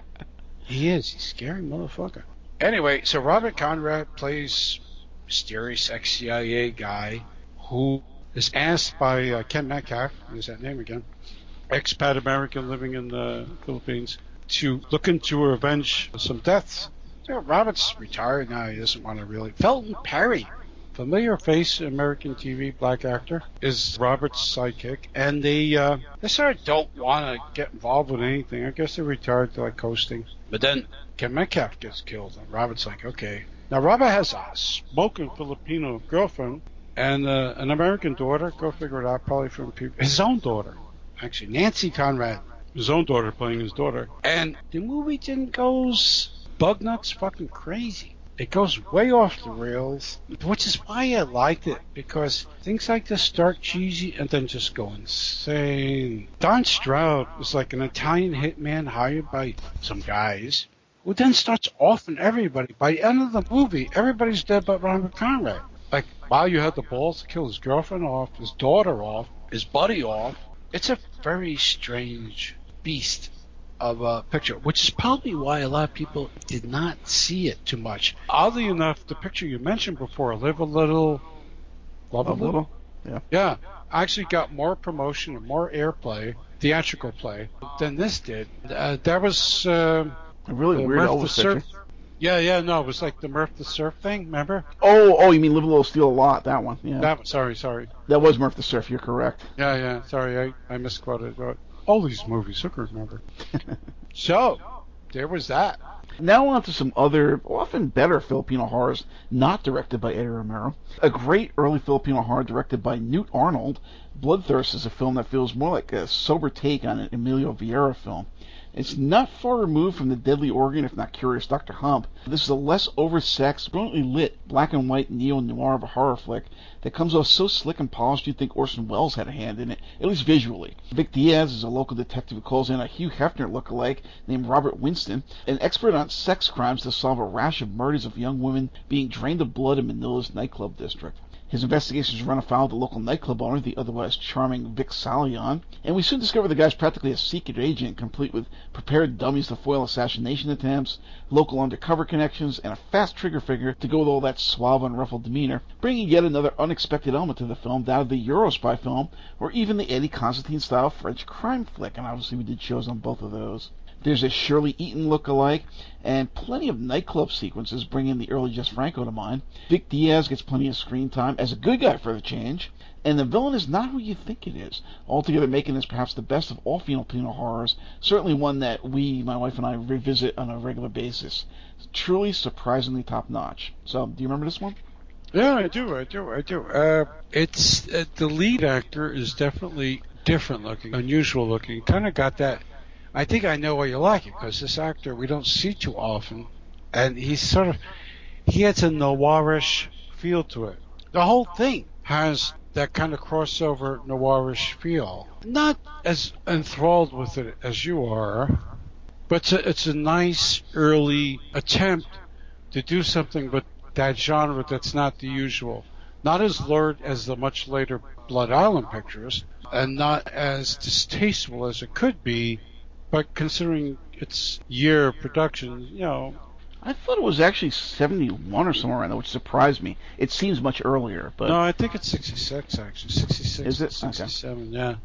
he is. He's a scary motherfucker. Anyway, so Robert Conrad plays mysterious ex-CIA guy who is asked by uh, Ken Metcalf, use that name again, expat American living in the Philippines, to look into avenge some deaths. Robert's retired now. He doesn't want to really. Felton Perry, familiar face, American TV black actor, is Robert's sidekick, and they uh, they sort of don't want to get involved with anything. I guess they're retired to like coasting. But then Ken Metcalf gets killed, and Robert's like, okay. Now Robert has a smoking Filipino girlfriend and uh, an American daughter. Go figure it out. Probably from people. His own daughter, actually, Nancy Conrad, his own daughter playing his daughter. And the movie then goes bug nuts, fucking crazy. It goes way off the rails, which is why I liked it because things like this start cheesy and then just go insane. Don Stroud is like an Italian hitman hired by some guys who then starts offing everybody. By the end of the movie, everybody's dead but Robert Conrad. Like, wow, you had the balls to kill his girlfriend off, his daughter off, his buddy off. It's a very strange beast of a picture, which is probably why a lot of people did not see it too much. Oddly enough, the picture you mentioned before, Live a Little, Love a, Little, little. Yeah. yeah, actually got more promotion and more airplay, theatrical play, than this did. Uh, that was uh, A really weird Elvis Surf. Yeah, yeah, no, it was like the Murph the Surf thing. Remember Oh, oh, you mean Live a Little, Steal a Lot? That one. Yeah. that? one- Sorry, sorry. That was Murph the Surf. You're correct. Yeah, yeah. Sorry, I, I misquoted. But all these movies, I can remember. So there was that. Now on to some other, often better Filipino horrors not directed by Eddie Romero. A great early Filipino horror directed by Newt Arnold. Bloodthirst is a film that feels more like a sober take on an Emilio Vieyra film. It's not far removed from the Deadly Organ, if not Curious Dr. Hump. This is a less oversexed, brilliantly lit, black and white neo-noir of a horror flick that comes off so slick and polished you'd think Orson Welles had a hand in it, at least visually. Vic Diaz is a local detective who calls in a Hugh Hefner lookalike named Robert Winston, an expert on sex crimes to solve a rash of murders of young women being drained of blood in Manila's nightclub district. His investigations run afoul of the local nightclub owner, the otherwise charming Vic Silayan, and we soon discover the guy's practically a secret agent, complete with prepared dummies to foil assassination attempts, local undercover connections, and a fast trigger finger to go with all that suave, unruffled demeanor, bringing yet another unexpected element to the film, that of the Eurospy film, or even the Eddie Constantine-style French crime flick, and obviously we did shows on both of those. There's a Shirley Eaton look-alike, and plenty of nightclub sequences bringing the early Jess Franco to mind. Vic Diaz gets plenty of screen time as a good guy for the change, and the villain is not who you think it is, altogether making this perhaps the best of all Filipino horrors, certainly one that we, my wife and I, revisit on a regular basis. Truly surprisingly top-notch. So, do you remember this one? Yeah, I do, I do, I do. Uh, it's uh, the lead actor is definitely different looking, unusual looking. Kind of got that. I think I know why you like it because this actor we don't see too often, and he's sort of he has a noirish feel to it. The whole thing has that kind of crossover noirish feel. Not as enthralled with it as you are, but it's a, it's a nice early attempt to do something with that genre that's not the usual. Not as lurid as the much later Blood Island pictures, and not as distasteful as it could be, but considering its year of production, you know, I thought it was actually 71 or somewhere around there, which surprised me. It seems much earlier, but... no, I think it's 66 actually, 66, Is it? Okay. 67, yeah.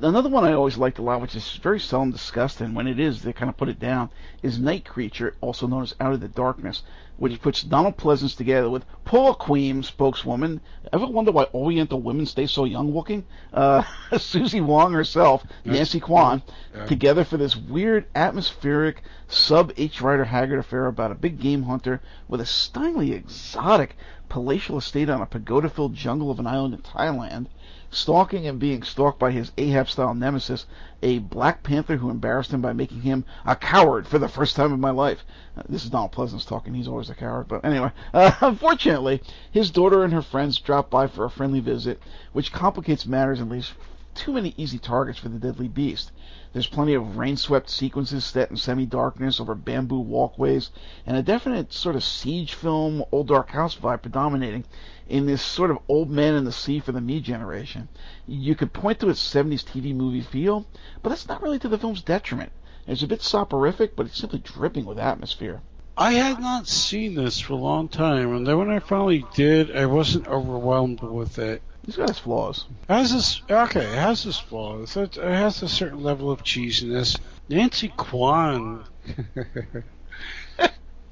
Another one I always liked a lot, which is very seldom discussed, and when it is, they kind of put it down, is Night Creature, also known as Out of the Darkness, which puts Donald Pleasence together with Pearl Cream, spokeswoman. Ever wonder why Oriental women stay so young looking? Uh, Susie Wong herself. Nancy Kwan, Yeah. together for this weird, atmospheric, sub H. Rider Haggard affair about a big game hunter with a stylishly exotic palatial estate on a pagoda filled jungle of an island in Thailand stalking and being stalked by his Ahab-style nemesis, a Black Panther who embarrassed him by making him a coward for the first time in my life. Uh, this is Donald Pleasence talking. He's always a coward, but anyway. Uh, unfortunately, his daughter and her friends drop by for a friendly visit, which complicates matters and leaves too many easy targets for the deadly beast. There's plenty of rain-swept sequences set in semi-darkness over bamboo walkways, and a definite sort of siege film, old dark house vibe predominating in this sort of old man in the sea for the me generation. You could point to its 70s TV movie feel, but that's not really to the film's detriment. It's a bit soporific, but it's simply dripping with atmosphere. I had not seen this for a long time, and then when I finally did, I wasn't overwhelmed with it. It's got its flaws. It has this okay, it has its flaws. It, it has a certain level of cheesiness. Nancy Kwan.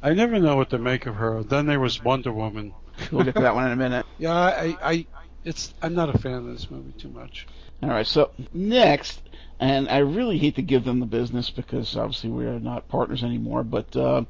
I never know what to make of her. Then there was Wonder Woman. We'll get to that one in a minute. Yeah, I, I, it's. I'm not a fan of this movie too much. All right, so next, and I really hate to give them the business because obviously we are not partners anymore, but uh,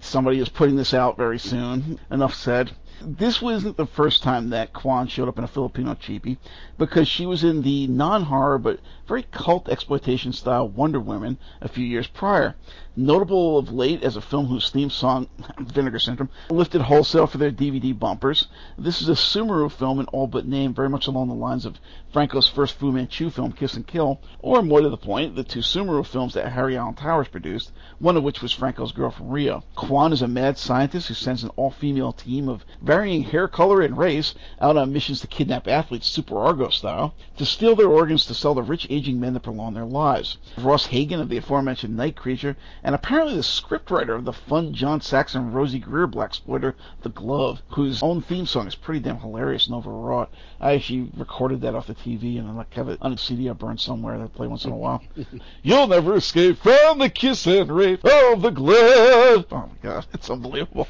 somebody is putting this out very soon. Enough said. This wasn't the first time that Kwan showed up in a Filipino cheapie, because she was in the non-horror but very cult exploitation style Wonder Woman a few years prior. Notable of late as a film whose theme song, Vinegar Syndrome, lifted wholesale for their DVD bumpers. This is a Sumuru film in all but name, very much along the lines of Franco's first Fu Manchu film, Kiss and Kill, or more to the point, the two Sumuru films that Harry Alan Towers produced, one of which was Franco's Girl from Rio. Kwan is a mad scientist who sends an all-female team of varying hair color and race out on missions to kidnap athletes Super Argo style, to steal their organs to sell to rich aging men to prolong their lives. Ross Hagen of the aforementioned Night Creature, and apparently the scriptwriter of the fun John Saxon Rosey Grier blaxploiter The Glove, whose own theme song is pretty damn hilarious and overwrought. I actually recorded that off the TV and I like have it on a CD I burn somewhere that I play once in a while. You'll never escape from the kiss and rape of the glove. Oh my god, it's unbelievable.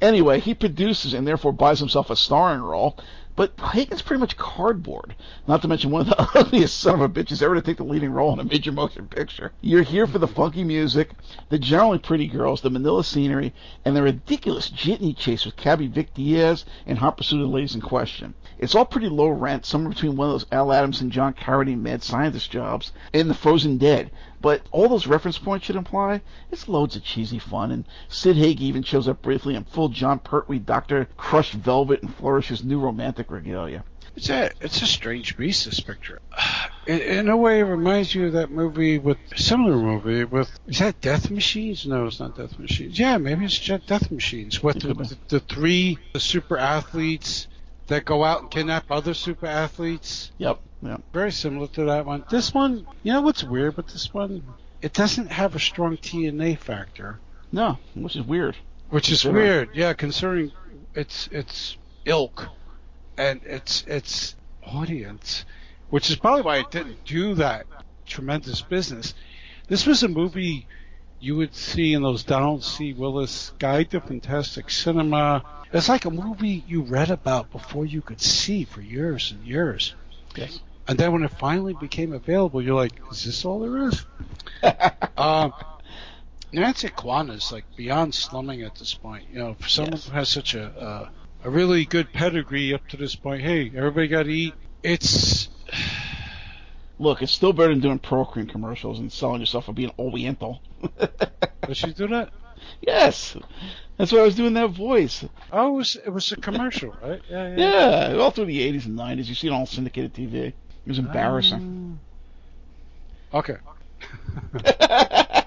Anyway, he produces and therefore buys himself a starring role. But Hagen's pretty much cardboard. Not to mention one of the ugliest son of a bitches ever to take the leading role in a major motion picture. You're here for the funky music, the generally pretty girls, the Manila scenery, and the ridiculous jitney chase with Cabby Vic Diaz and Hot Pursuit of the Ladies in Question. It's all pretty low rent, somewhere between one of those Al Adamson and John Carradine mad scientist jobs and The Frozen Dead. But all those reference points should imply it's loads of cheesy fun, and Sid Haig even shows up briefly in full Jon Pertwee Doctor Crushed Velvet and flourishes new romantic regalia. It's a it's a strange beast. This picture, in, in a way, it reminds you of that movie with similar movie with is that Death Machines? No, it's not Death Machines. Yeah, maybe it's just Death Machines with the, the, the three the super athletes that go out and kidnap other super athletes. Yep. Yep. Very similar to that one. This one, you know what's weird but this one? It doesn't have a strong TNA factor. No, which is weird. Which is weird, yeah, considering its its ilk and its its audience, which is probably why it didn't do that tremendous business. This was a movie you would see in those Donald C. Willis Guide to Fantastic Cinema. It's like a movie you read about before you could see for years and years. Yes. And then when it finally became available, you're like, is this all there is? um, Nancy Kwan is like beyond slumming at this point. You know, for someone Yes. who has such a uh, a really good pedigree up to this point, hey, everybody got to eat. It's Look, it's still better than doing Pearl Cream commercials and selling yourself for being Oriental. Does she do that? yes, that's why I was doing that voice. Oh, it was, it was a commercial, right? Yeah, yeah. Yeah, all through the 80s and 90s. You see it on syndicated TV. It was embarrassing. Ah. Okay.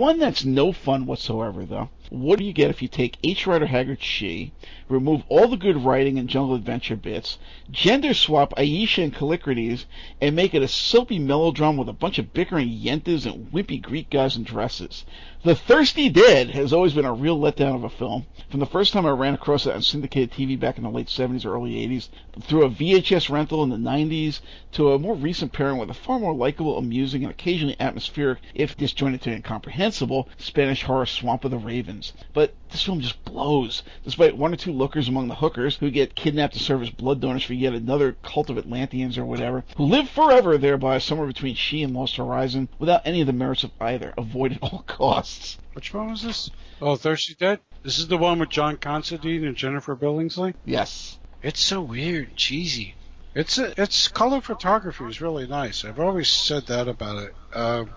One that's no fun whatsoever, though. What do you get if you take H. Rider Haggard She, remove all the good writing and jungle adventure bits, gender swap Aisha and Callicrates, and make it a soapy melodrama with a bunch of bickering yentas and wimpy Greek guys in dresses? The Thirsty Dead has always been a real letdown of a film. From the first time I ran across it on syndicated TV back in the late 70s or early 80s, through a VHS rental in the 90s, to a more recent pairing with a far more likable, amusing, and occasionally atmospheric, if disjointed to incomprehensible, Spanish horror Swamp of the Ravens. But this film just blows, despite one or two lookers among the hookers who get kidnapped to serve as blood donors for yet another cult of Atlanteans or whatever, who live forever thereby somewhere between She and Lost Horizon, without any of the merits of either, avoid at all costs. Which one was this? Oh, Thirsty Dead? This is the one with John Considine and Jennifer Billingsley? Yes. It's so weird and cheesy. It's a, its color photography is really nice. I've always said that about it. Um,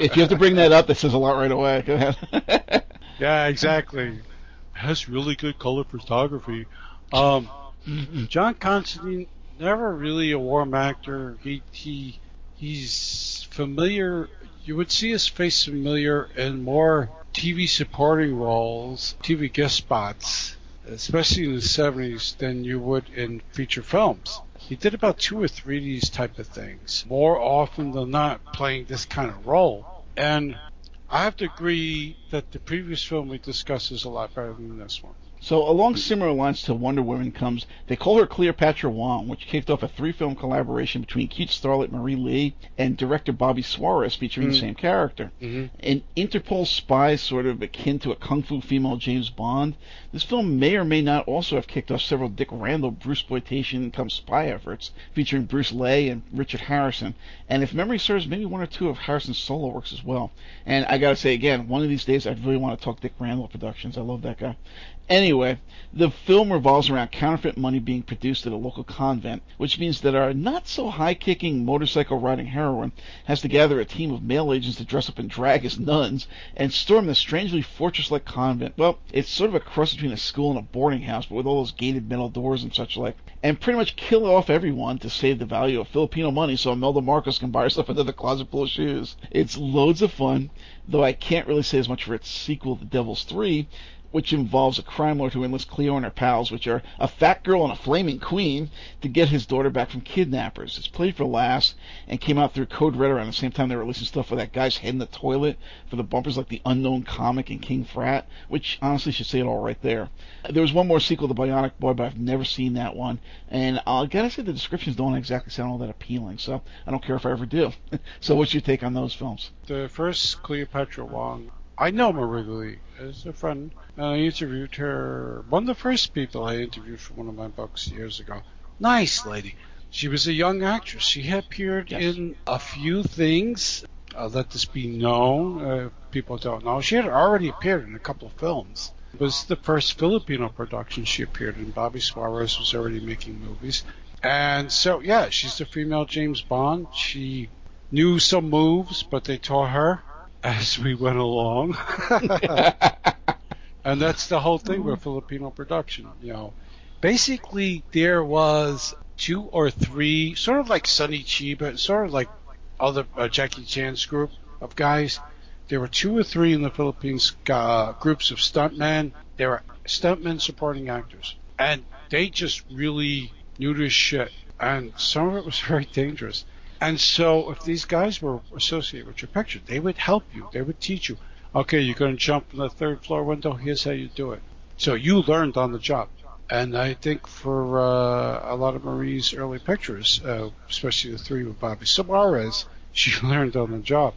If you have to bring that up, that says a lot right away. Go ahead. yeah, exactly. It has really good color photography. Um, John Considine never really a warm actor. He he he's familiar. You would see his face familiar in more TV supporting roles, TV guest spots, especially in the 70s, than you would in feature films. He did about two or three of these type of things, more often than not playing this kind of role. And I have to agree that the previous film we discussed is a lot better than this one. So along similar lines to Wonder Woman comes They Call Her Cleopatra Wong, which kicked off a three-film collaboration between cute starlet Marie Lee and director Bobby Suarez featuring the Mm. same character. Mm-hmm. An Interpol spy sort of akin to a kung fu female James Bond, this film may or may not also have kicked off several Dick Randall Bruce exploitation come spy efforts featuring Bruce Le and Richard Harrison. And if memory serves, maybe one or two of Harrison's solo works as well. And I gotta say again, one of these days I'd really want to talk Dick Randall Productions. I love that guy. Anyway, the film revolves around counterfeit money being produced at a local convent, which means that our not so high kicking motorcycle riding heroine has to gather a team of male agents to dress up in drag as nuns and storm the strangely fortress like convent. Well, it's sort of a cross between a school and a boarding house, but with all those gated metal doors and such like. And pretty much kill off everyone to save the value of Filipino money so Imelda Marcos can buy herself another closet full of shoes. It's loads of fun, though I can't really say as much for its sequel, The Devil's Three, which involves a crime lord who enlists Cleo and her pals, which are a fat girl and a flaming queen, to get his daughter back from kidnappers. It's played for laughs and came out through Code Red around the same time they were releasing stuff with that guy's head in the toilet for the bumpers like The Unknown Comic and King Frat, which honestly should say it all right there. There was one more sequel, The Bionic Boy, but I've never seen that one, and I gotta say the descriptions don't exactly sound all that appealing, so I don't care if I ever do. so what's your take on those films? The first Cleopatra Wong, I know Marie as a friend. And I interviewed her, one of the first people I interviewed for one of my books years ago. Nice lady. She was a young actress. She had appeared Yes. in a few things. Uh, let this be known. Uh, people don't know. She had already appeared in a couple of films. It was the first Filipino production she appeared in. Bobby Suarez was already making movies. And so, yeah, she's the female James Bond. She knew some moves, but they taught her as we went along. and that's the whole thing with Filipino production. You know, basically there was two or three, sort of like Sonny Chiba, sort of like other uh, Jackie Chan's group of guys. There were two or three in the Philippines uh, groups of stuntmen. There were stuntmen supporting actors, and they just really knew this shit. And some of it was very dangerous. And so, if these guys were associated with your picture, they would help you. They would teach you. Okay, you're going to jump from the third floor window. Here's how you do it. So you learned on the job. And I think for uh, a lot of Marie's early pictures, uh, especially the three with Bobby Suarez, she learned on the job.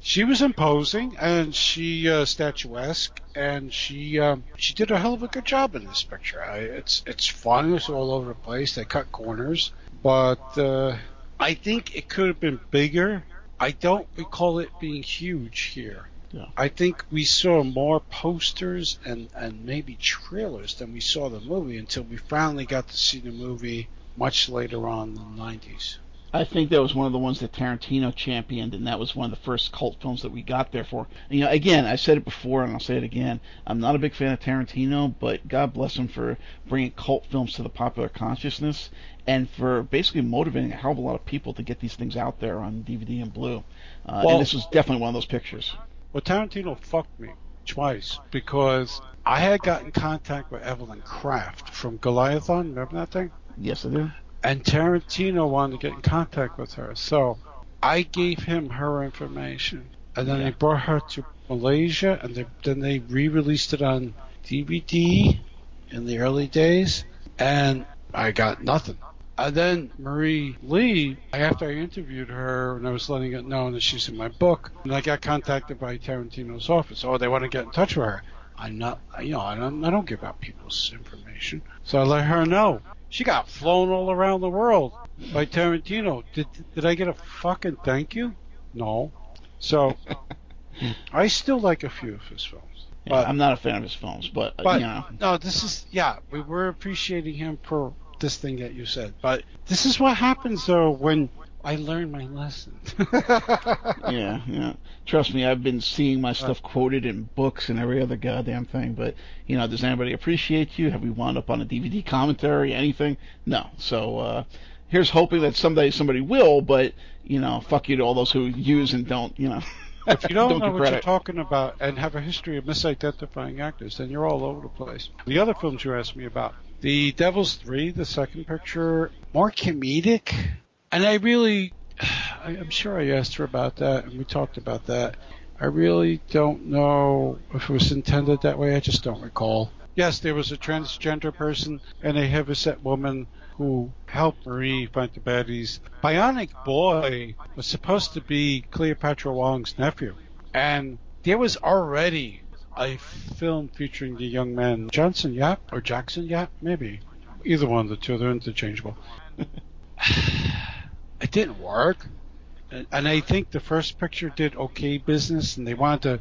she was imposing and she uh, statuesque, and she um, she did a hell of a good job in this picture. I, it's it's fun. It's all over the place. They cut corners, but uh, I think it could have been bigger. I don't recall it being huge here. Yeah. I think we saw more posters and, and maybe trailers than we saw the movie until we finally got to see the movie much later on in the 90s. I think that was one of the ones that Tarantino championed, and that was one of the first cult films that we got there for. And, you know, again, I said it before, and I'll say it again. I'm not a big fan of Tarantino, but God bless him for bringing cult films to the popular consciousness, and for basically motivating a hell of a lot of people to get these things out there on DVD and Blue. Uh, Well- and this was definitely one of those pictures. Well, Tarantino fucked me twice because I had got in contact with Evelyn Kraft from Goliathon. Remember that thing? Yes, I do. And Tarantino wanted to get in contact with her. So I gave him her information. And then Yeah. they brought her to Malaysia, and they, then they re released it on DVD in the early days. And I got nothing. And then Marie Lee, after I interviewed her and I was letting it known that she's in my book, and I got contacted by Tarantino's office. Oh, they want to get in touch with her. I'm not, you know, I don't, I don't give out people's information. So I let her know. She got flown all around the world by Tarantino. Did did I get a fucking thank you? No. So I still like a few of his films. Yeah, But- I'm not a fan of his films, but, uh, But you know, no, this is yeah. We were appreciating him for this thing that you said, but this is what happens though when I learned my lesson. yeah, yeah. Trust me, I've been seeing my stuff quoted in books and every other goddamn thing. But you know, does anybody appreciate you? Have we wound up on a DVD commentary? Anything? No. So uh, here's hoping that someday somebody will. But you know, fuck you to all those who use and don't. You know. if you don't, Don't know what credit. you're talking about and have a history of misidentifying actors, then you're all over the place. The other films you asked me about, The Devil's Three, the second picture, more comedic, and I really, I- I'm sure I asked her about that, and we talked about that. I really don't know if it was intended that way. I just don't recall. Yes, there was a transgender person and a heavyset woman who helped Marie fight the baddies. Bionic Boy was supposed to be Cleopatra Wong's nephew, and there was already a film featuring the young man Johnson Yap or Jackson Yap, maybe. Either one of the two, they're interchangeable. it didn't work. And- I think the first picture did okay business, and they wanted to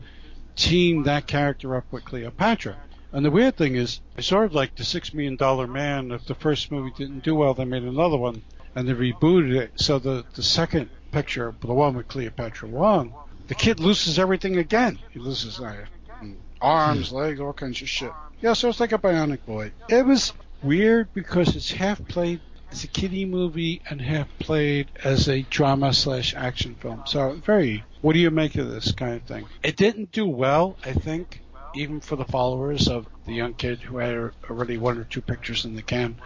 team that character up with Cleopatra. And the weird thing is, it's sort of like the Six Million Dollar Man. If the first movie didn't do well, they made another one, and they rebooted it. So the the second picture, the one with Cleopatra Wong, the kid loses everything again. He loses uh, arms, legs, all kinds of shit. Yeah, so it's like a Bionic Boy. It was weird because it's half played as a kiddie movie and half played as a drama slash action film. So very, what do you make of this kind of thing? It didn't do well, I think, even for the followers of the young kid who had already one or two pictures in the can.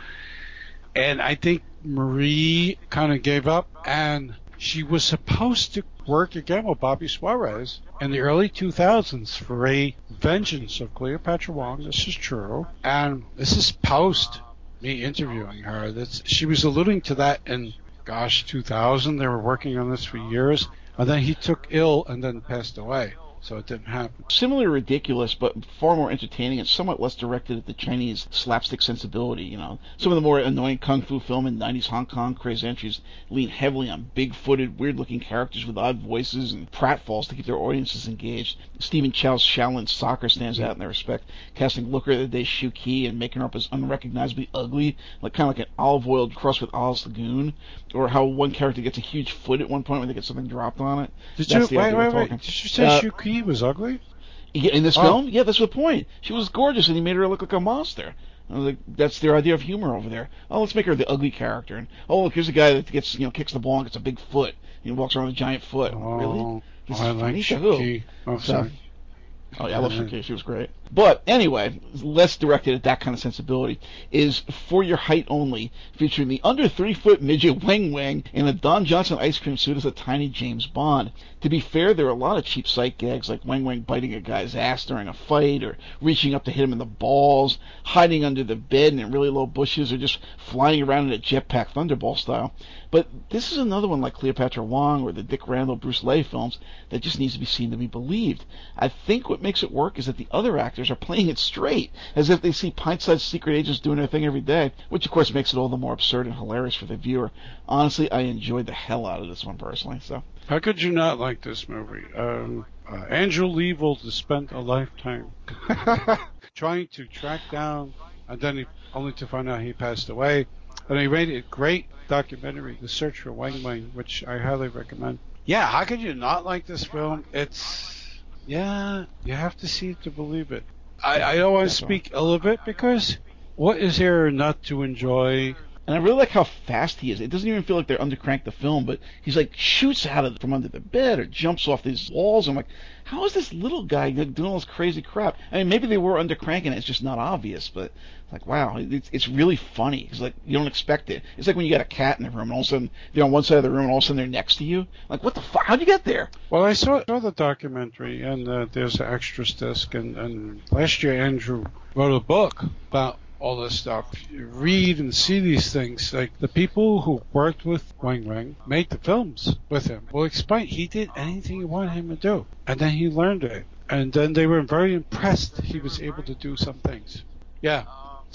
And I think Marie kind of gave up, and she was supposed to work again with Bobby Suarez in the early 2000s for a vengeance of Cleopatra Wong. This is true, and this is post me interviewing her. That's she was alluding to that in gosh 2000. They were working on this for years, and then he took ill and then passed away, so it didn't happen. similarly ridiculous, but far more entertaining and somewhat less directed at the Chinese slapstick sensibility. You know, some of the more annoying kung fu film in '90s Hong Kong crazy entries lean heavily on big-footed, weird-looking characters with odd voices and pratfalls to keep their audiences engaged. Stephen Chow's Shaolin Soccer stands out in that respect, casting Looker of the Day Shu Qi and making her up as unrecognizably ugly, like kind of like an Olive Oyl crossed with Alice Lagoon, or how one character gets a huge foot at one point when they get something dropped on it. Did That's you the wait wait wait? Did you say Uh, Shu Qi was ugly? Yeah, in this Oh. film, yeah, that's the point. She was gorgeous, and he made her look like a monster. I was like, that's their idea of humor over there. Oh, let's make her the ugly character. And oh, look, here's a guy that gets, you know, kicks the ball and gets a big foot. He walks around with a giant foot. Oh, really? Oh, This I is like funny to who? Shu Qi. Oh, So- sorry. Oh yeah, I love Shu Qi. She was great. But anyway, less directed at that kind of sensibility is For Your Height Only, featuring the under three foot midget Weng Weng in a Don Johnson ice cream suit as a tiny James Bond. To be fair, there are a lot of cheap sight gags like Weng Weng biting a guy's ass during a fight, or reaching up to hit him in the balls, hiding under the bed in really low bushes, or just flying around in a jetpack Thunderball style. But this is another one like Cleopatra Wong or the Dick Randall Bruce Le films that just needs to be seen to be believed. I think what makes it work is that the other actors are playing it straight, as if they see pint-sized secret agents doing their thing every day, which of course makes it all the more absurd and hilarious for the viewer. Honestly, I enjoyed the hell out of this one personally. So How could you not like this movie? Um, uh, Andrew Leavold has spent a lifetime trying to track down, and then he, only to find out he passed away. And he made a great documentary, The Search for Weng Weng, which I highly recommend. Yeah, how could you not like this film? It's, yeah, you have to see it to believe it. I, I don't want to speak ill of it because what is there not to enjoy? And I really like how fast he is. It doesn't even feel like they're undercranked the film, but he's like shoots out of from under the bed or jumps off these walls. I'm like, how is this little guy doing all this crazy crap? I mean, maybe they were undercranking it. It's just not obvious, but like, wow, it's, it's really funny. It's like you don't expect it. It's like when you got a cat in the room, and all of a sudden they're on one side of the room, and all of a sudden they're next to you. Like, what the fuck? How'd you get there? Well, I saw, saw the documentary, and uh, there's an extras disc, and, and last year Andrew wrote a book about all this stuff. You read and see these things. Like the people who worked with Weng Weng made the films with him. Will explain he did anything you wanted him to do, and then he learned it, and then they were very impressed he was able to do some things. Yeah.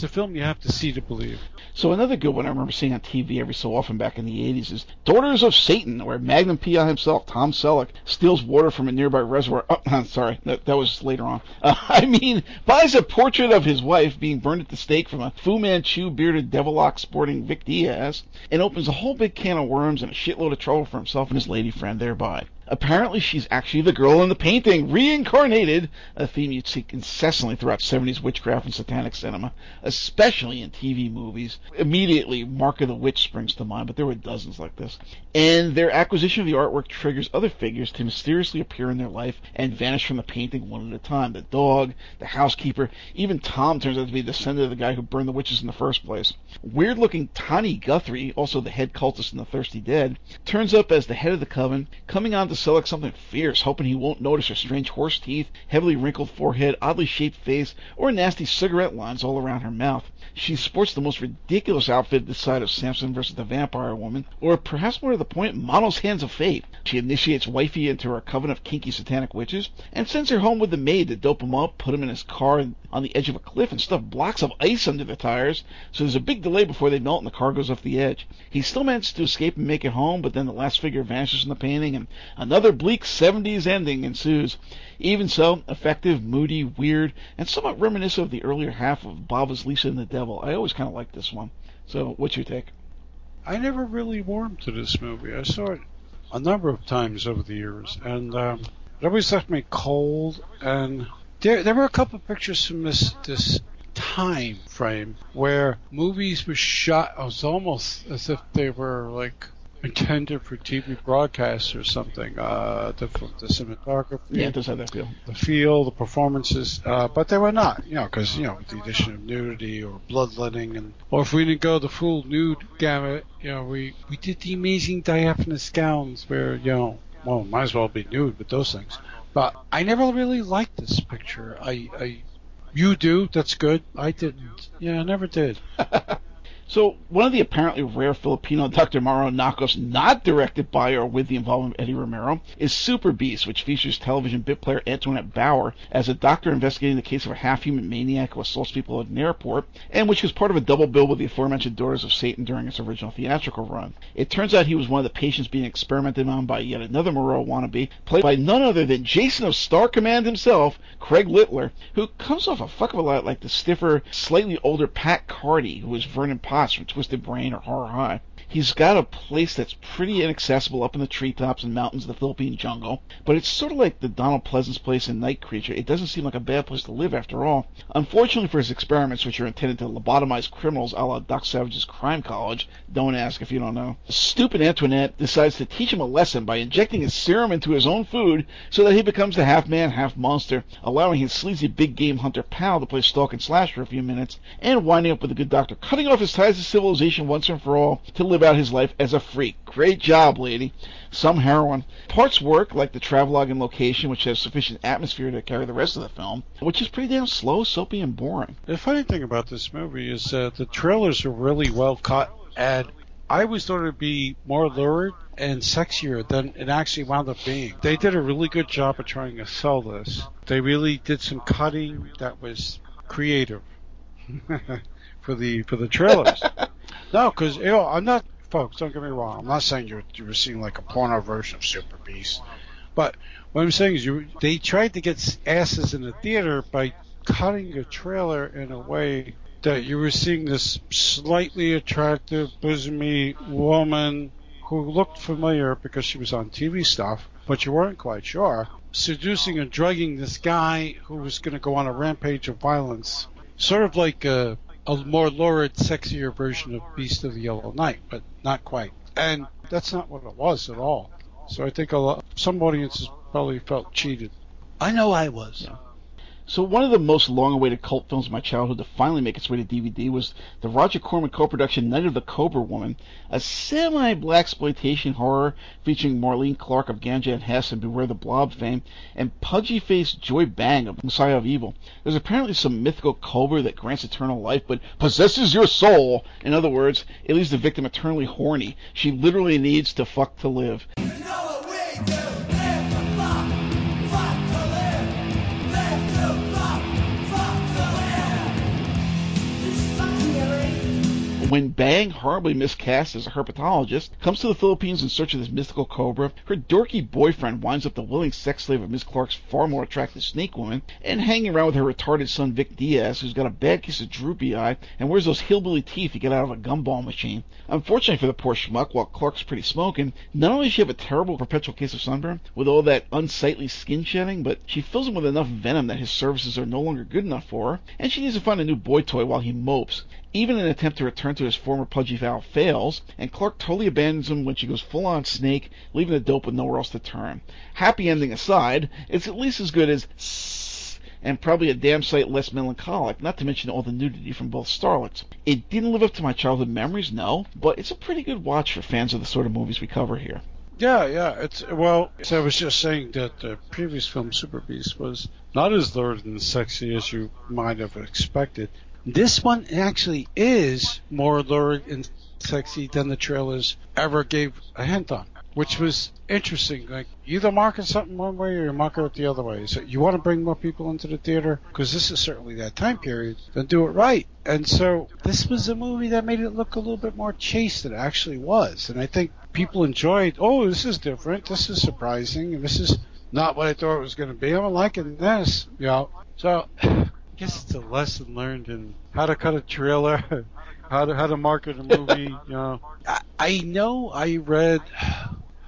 It's a film you have to see to believe. So another good one I remember seeing on TV every so often back in the 80s is Daughters of Satan, where Magnum PI himself, Tom Selleck, steals water from a nearby reservoir. Oh, sorry, that, that was later on. Uh, I mean, buys a portrait of his wife being burned at the stake from a Fu Manchu bearded devil sporting Vic Diaz, and opens a whole big can of worms and a shitload of trouble for himself and his lady friend thereby. Apparently, she's actually the girl in the painting, reincarnated, a theme you'd see incessantly throughout 70s witchcraft and satanic cinema, especially in TV movies. Immediately, Mark of the Witch springs to mind, but there were dozens like this. And their acquisition of the artwork triggers other figures to mysteriously appear in their life and vanish from the painting one at a time. The dog, the housekeeper, even Tom turns out to be the descendant of the guy who burned the witches in the first place. Weird looking Tani Guthrie, also the head cultist in The Thirsty Dead, turns up as the head of the coven, coming on to Selleck something fierce, hoping he won't notice her strange horse teeth, heavily wrinkled forehead, oddly shaped face, or nasty cigarette lines all around her mouth. She sports the most ridiculous outfit this side of Samson versus the Vampire Woman, or perhaps more to the point, Manos Hands of Fate. She initiates Wifey into her coven of kinky satanic witches, and sends her home with the maid to dope him up, put him in his car on the edge of a cliff, and stuff blocks of ice under the tires, so there's a big delay before they melt and the car goes off the edge. He still manages to escape and make it home, but then the last figure vanishes in the painting, and Another bleak 70s ending ensues. Even so, effective, moody, weird, and somewhat reminiscent of the earlier half of Bava's Lisa and the Devil. I always kind of liked this one. So, what's your take? I never really warmed to this movie. I saw it a number of times over the years, and um, it always left me cold. And there, there were a couple of pictures from this this time frame where movies were shot. It was almost as if they were like intended for TV broadcasts or something. Uh, the, the cinematography, yeah, does have that feel. The feel, the performances, uh, but they were not. You know, because you know, with the addition of nudity or bloodletting, and or if we didn't go the full nude gamut, you know, we we did the amazing diaphanous gowns where you know, well, might as well be nude with those things. But I never really liked this picture. I, I you do. That's good. I didn't. Yeah, I never did. So, one of the apparently rare Filipino Dr. Moreau knockoffs not directed by or with the involvement of Eddie Romero is Super Beast, which features television bit player Antoinette Bower as a doctor investigating the case of a half-human maniac who assaults people at an airport, and which was part of a double bill with the aforementioned Daughters of Satan during its original theatrical run. It turns out he was one of the patients being experimented on by yet another Moreau wannabe, played by none other than Jason of Star Command himself, Craig Littler, who comes off a fuck of a lot like the stiffer, slightly older Pat Cardi, who was Vernon Potts from Twisted Brain or Horror High. He's got a place that's pretty inaccessible up in the treetops and mountains of the Philippine jungle, but it's sort of like the Donald Pleasence place in Night Creature. It doesn't seem like a bad place to live after all. Unfortunately for his experiments, which are intended to lobotomize criminals a la Doc Savage's Crime College, don't ask if you don't know, stupid Antoinette decides to teach him a lesson by injecting his serum into his own food so that he becomes the half man, half monster, allowing his sleazy big game hunter pal to play stalk and slash for a few minutes, and winding up with the good doctor cutting off his ties to civilization once and for all to live out his life as a freak. Great job, lady. Some heroin. Parts work, like the travelogue and location, which has sufficient atmosphere to carry the rest of the film, which is pretty damn slow, soapy, and boring. The funny thing about this movie is that the trailers are really well cut, and I always thought it'd be more lurid and sexier than it actually wound up being. They did a really good job of trying to sell this. They really did some cutting that was creative for the for the trailers. no, because you know I'm not, folks. Don't get me wrong. I'm not saying you're you're seeing like a porno version of Super Beast, but what I'm saying is you they tried to get asses in the theater by cutting a trailer in a way that you were seeing this slightly attractive, bosomy woman who looked familiar because she was on TV stuff, but you weren't quite sure, seducing and drugging this guy who was going to go on a rampage of violence. Sort of like a, a more lurid, sexier version of Beast of the Yellow Night, but not quite. And that's not what it was at all. So I think a lot, some audiences probably felt cheated. I know I was. Yeah. So one of the most long-awaited cult films of my childhood to finally make its way to DVD was the Roger Corman co-production Night of the Cobra Woman, a semi-black exploitation horror featuring Marlene Clark of Ganja and Hess and Beware the Blob fame, and pudgy-faced Joy Bang of Messiah of Evil. There's apparently some mythical cobra that grants eternal life, but possesses your soul. In other words, it leaves the victim eternally horny. She literally needs to fuck to live. When Bang, horribly miscast as a herpetologist, comes to the Philippines in search of this mystical cobra, her dorky boyfriend winds up the willing sex slave of Miss Clark's far more attractive snake woman, and hanging around with her retarded son Vic Diaz, who's got a bad case of droopy eye and wears those hillbilly teeth you get out of a gumball machine. Unfortunately for the poor schmuck, while Clark's pretty smoking, not only does she have a terrible perpetual case of sunburn with all that unsightly skin shedding, but she fills him with enough venom that his services are no longer good enough for her, and she needs to find a new boy toy while he mopes. Even an attempt to return to his former pudgy vow fails, and Clark totally abandons him when she goes full on snake, leaving the dope with nowhere else to turn. Happy ending aside, it's at least as good as and probably a damn sight less melancholic, not to mention all the nudity from both starlets. It didn't live up to my childhood memories, no, but it's a pretty good watch for fans of the sort of movies we cover here. Yeah, yeah. It's well. So I was just saying that the previous film, Super Beast, was not as lurid and sexy as you might have expected. This one actually is more lurid and sexy than the trailers ever gave a hint on which was interesting. Like you either market something one way or you market it the other way. So you want to bring more people into the theater because this is certainly that time period. Then do it right. And so this was a movie that made it look a little bit more chaste than it actually was. And I think people enjoyed. Oh, this is different. This is surprising. And this is not what I thought it was going to be. I'm liking this. You know. So guess it's a lesson learned in how to cut a trailer. how to how to market a movie, you know. I, I know I read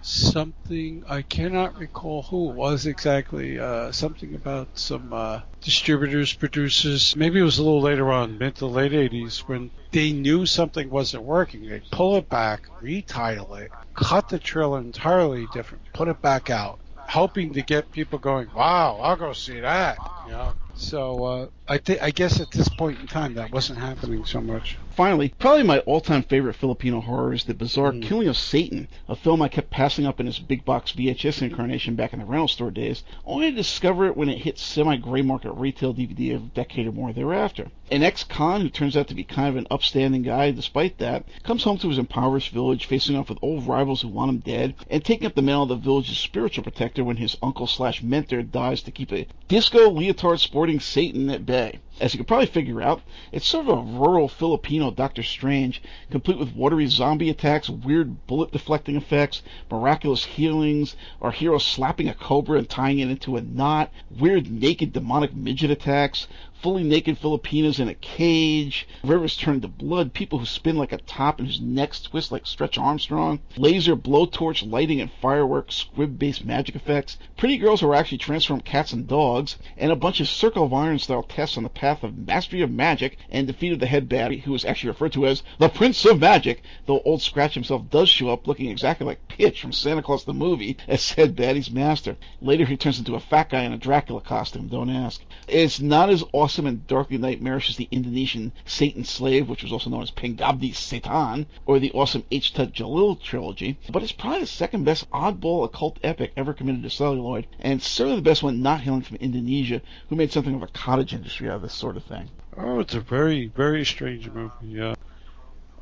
something I cannot recall who it was exactly. Uh, something about some uh, distributors, producers. Maybe it was a little later on, mid to late '80s, when they knew something wasn't working. They pull it back, retitle it, cut the trailer entirely different, put it back out, hoping to get people going. Wow, I'll go see that. You know. So uh, I think I guess at this point in time that wasn't happening so much. Finally, probably my all-time favorite Filipino horror is the bizarre mm. Killing of Satan, a film I kept passing up in its big box VHS incarnation back in the rental store days, only to discover it when it hit semi-gray market retail DVD a decade or more thereafter. An ex-con who turns out to be kind of an upstanding guy despite that, comes home to his impoverished village facing off with old rivals who want him dead, and taking up the mantle of the village's spiritual protector when his uncle slash mentor dies to keep a disco leotard Satan at bay. As you can probably figure out, it's sort of a rural Filipino Doctor Strange, complete with watery zombie attacks, weird bullet deflecting effects, miraculous healings, our hero slapping a cobra and tying it into a knot, weird naked demonic midget attacks, fully naked Filipinas in a cage, rivers turn to blood, people who spin like a top and whose necks twist like Stretch Armstrong, laser blowtorch lighting and fireworks, squib-based magic effects, pretty girls who are actually transformed cats and dogs, and a bunch of Circle of Iron style tests on the path of mastery of magic and defeat of the head baddie, who is actually referred to as the Prince of Magic, though Old Scratch himself does show up looking exactly like Pitch from Santa Claus the movie as said baddie's master. Later he turns into a fat guy in a Dracula costume, don't ask. It's not as awesome awesome and darkly nightmarish as the Indonesian Satan Slave, which was also known as Pengabdi Setan, or the awesome H. Tjut Djalil trilogy, but it's probably the second best oddball occult epic ever committed to celluloid, and certainly the best one not hailing from Indonesia, who made something of a cottage industry out of this sort of thing. Oh, it's a very, very strange movie, yeah.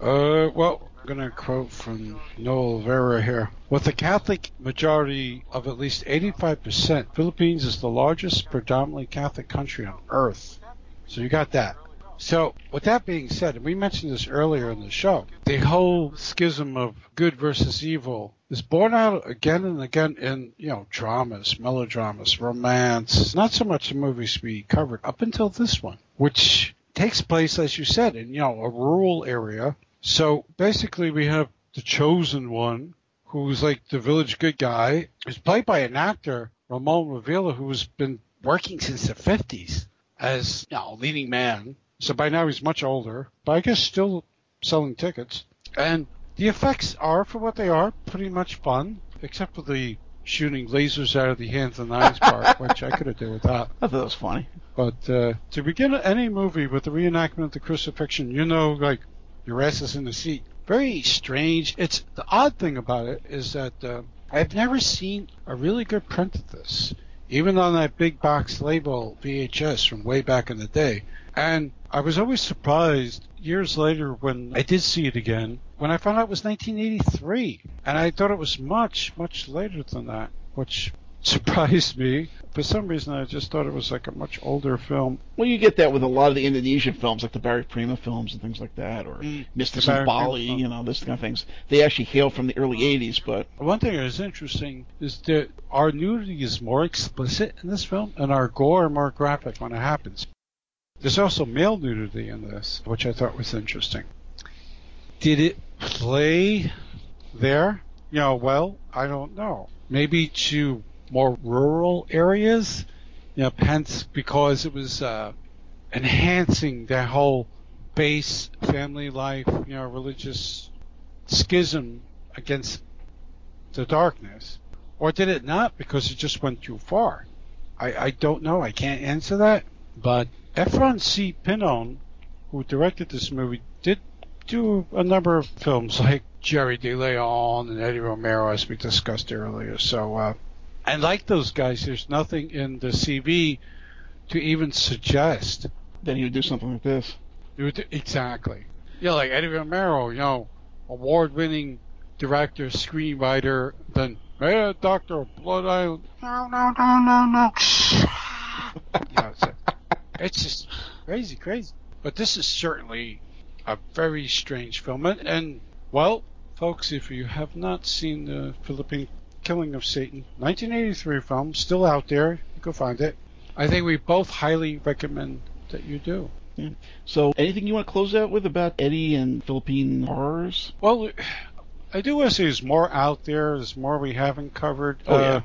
Uh, well, I'm going to quote from Noel Vera here. With a Catholic majority of at least 85%, Philippines is the largest predominantly Catholic country on earth. So you got that. So, with that being said, and we mentioned this earlier in the show, the whole schism of good versus evil is borne out again and again in, you know, dramas, melodramas, romance, not so much the movies we covered up until this one, which takes place, as you said, in, you know, a rural area. So basically we have the chosen one, who's like the village good guy, is played by an actor, Ramon Revilla, who's been working since the 50s as you know, leading man. So by now he's much older, but I guess still selling tickets. And the effects are, for what they are, pretty much fun, except for the shooting lasers out of the hands and eyes part, which I could have done with that. I thought that was funny. But uh, to begin any movie with the reenactment of the crucifixion, you know, like your ass is in the seat. Very strange. It's the odd thing about it is that uh, I've never seen a really good print of this even on that big box label VHS from way back in the day. And I was always surprised years later when I did see it again, when I found out it was 1983. And I thought it was much, much later than that, which surprised me. for some reason, I just thought it was like a much older film. Well, you get that with a lot of the Indonesian films, like the Barry Prima films and things like that, or Mm, Mystics the in Bali, you know, this kind of things. They actually hail from the early '80s, but One thing that is interesting is that our nudity is more explicit in this film, and our gore more graphic when it happens. There's also male nudity in this, which I thought was interesting. Did it play there? You know, well, I don't know. Maybe to more rural areas, you know, hence because it was uh, enhancing that whole base family life, you know, religious schism against the darkness? Or did it not because it just went too far? I, I don't know. I can't answer that. But Efren C. Piñon, who directed this movie, did do a number of films like Gerry De Leon and Eddie Romero, as we discussed earlier. So, uh, and like those guys, there's nothing in the CV to even suggest then he would do something like this. Exactly. Yeah, like Eddie Romero, you know, award-winning director, screenwriter, then hey, Doctor Blood Island. No, no, no, no, no. yeah, it's, it's just crazy, crazy. But this is certainly a very strange film, and, and well, folks, if you have not seen the Philippine Killing of Satan, 1983 film, still out there, you can find it. I think we both highly recommend that you do. So, anything you want to close out with about Eddie and Philippine horrors? Well, I do want to say there's more out there. There's more we haven't covered. Oh, Uh, yeah.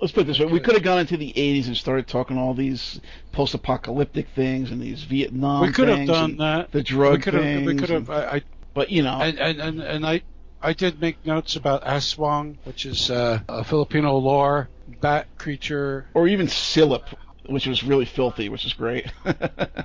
Let's put it this way: we could have gone into the '80s and started talking all these post-apocalyptic things and these Vietnam. we could have things done that. The drug we could have. We could have. and- I, I but you know, and, and and and I I did make notes about Aswang, which is uh, a Filipino lore bat creature. or even Silip, which was really filthy, which is great.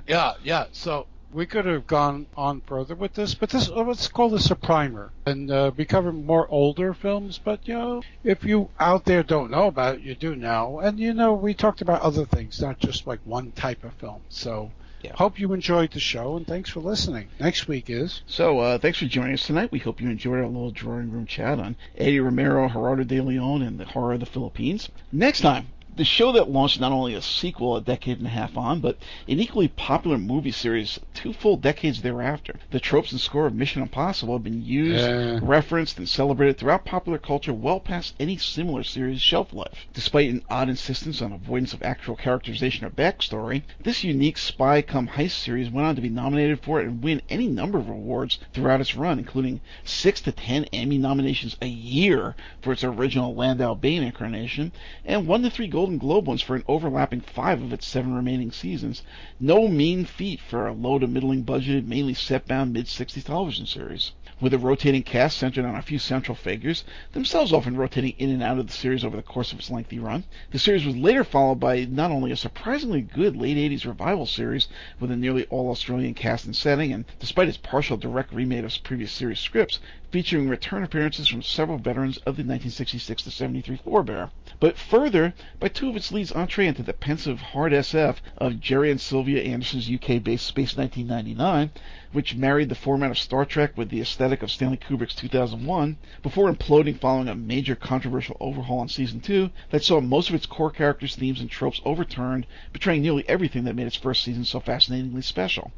Yeah, yeah. So we could have gone on further with this, but this let's call this a primer, and uh, we cover more older films. But you know, if you out there don't know about it, you do now, and you know we talked about other things, not just like one type of film. So. Yeah. Hope you enjoyed the show and thanks for listening. Next week is So, uh, thanks for joining us tonight. We hope you enjoyed our little drawing room chat on Eddie Romero, Gerardo de Leon, and the horror of the Philippines. Next time, the show that launched not only a sequel a decade and a half on, but an equally popular movie series two full decades thereafter. The tropes and score of Mission Impossible have been used, Yeah. referenced, and celebrated throughout popular culture well past any similar series' shelf life. Despite an odd insistence on avoidance of actual characterization or backstory, this unique spy come heist series went on to be nominated for and win any number of awards throughout its run, including six to ten Emmy nominations a year for its original Landau Bain incarnation, and one to three Golden Globe ones for an overlapping five of its seven remaining seasons. No mean feat for a low to middling budgeted, mainly set-bound mid-60s television series. With a rotating cast centered on a few central figures, themselves often rotating in and out of the series over the course of its lengthy run. The series was later followed by not only a surprisingly good late 80s revival series with a nearly all Australian cast and setting, and despite its partial direct remake of previous series scripts, featuring return appearances from several veterans of the 1966 to 73 forebear. But further, by two of its leads entree into the pensive hard SF of Gerry and Sylvia Anderson's UK-based Space 1999, which married the format of Star Trek with the aesthetic of Stanley Kubrick's 2001, before imploding following a major controversial overhaul in season 2 that saw most of its core characters, themes, and tropes overturned, betraying nearly everything that made its first season so fascinatingly special.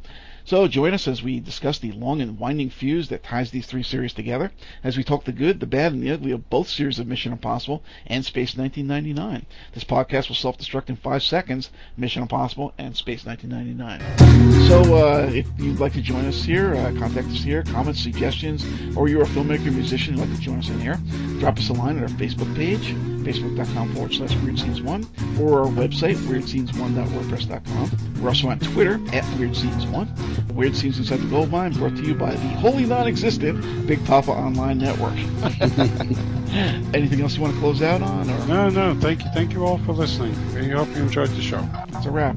So join us as we discuss the long and winding fuse that ties these three series together, as we talk the good, the bad, and the ugly of both series of Mission Impossible and Space 1999. This podcast will self-destruct in five seconds, Mission Impossible and Space 1999. So uh, if you'd like to join us here, uh, contact us here, comments, suggestions, or you're a filmmaker, musician who'd like to join us in here, drop us a line at our Facebook page, facebook.com forward slash Weird Scenes 1, or our website, weirdscenes1.wordpress.com. We're also on Twitter, at Weird Scenes 1. Weird Scenes Inside the Gold Mine, brought to you by the wholly non-existent Big Papa Online Network. Anything else you want to close out on, or no, no. Thank you, thank you all for listening. We hope you enjoyed the show. it's a wrap?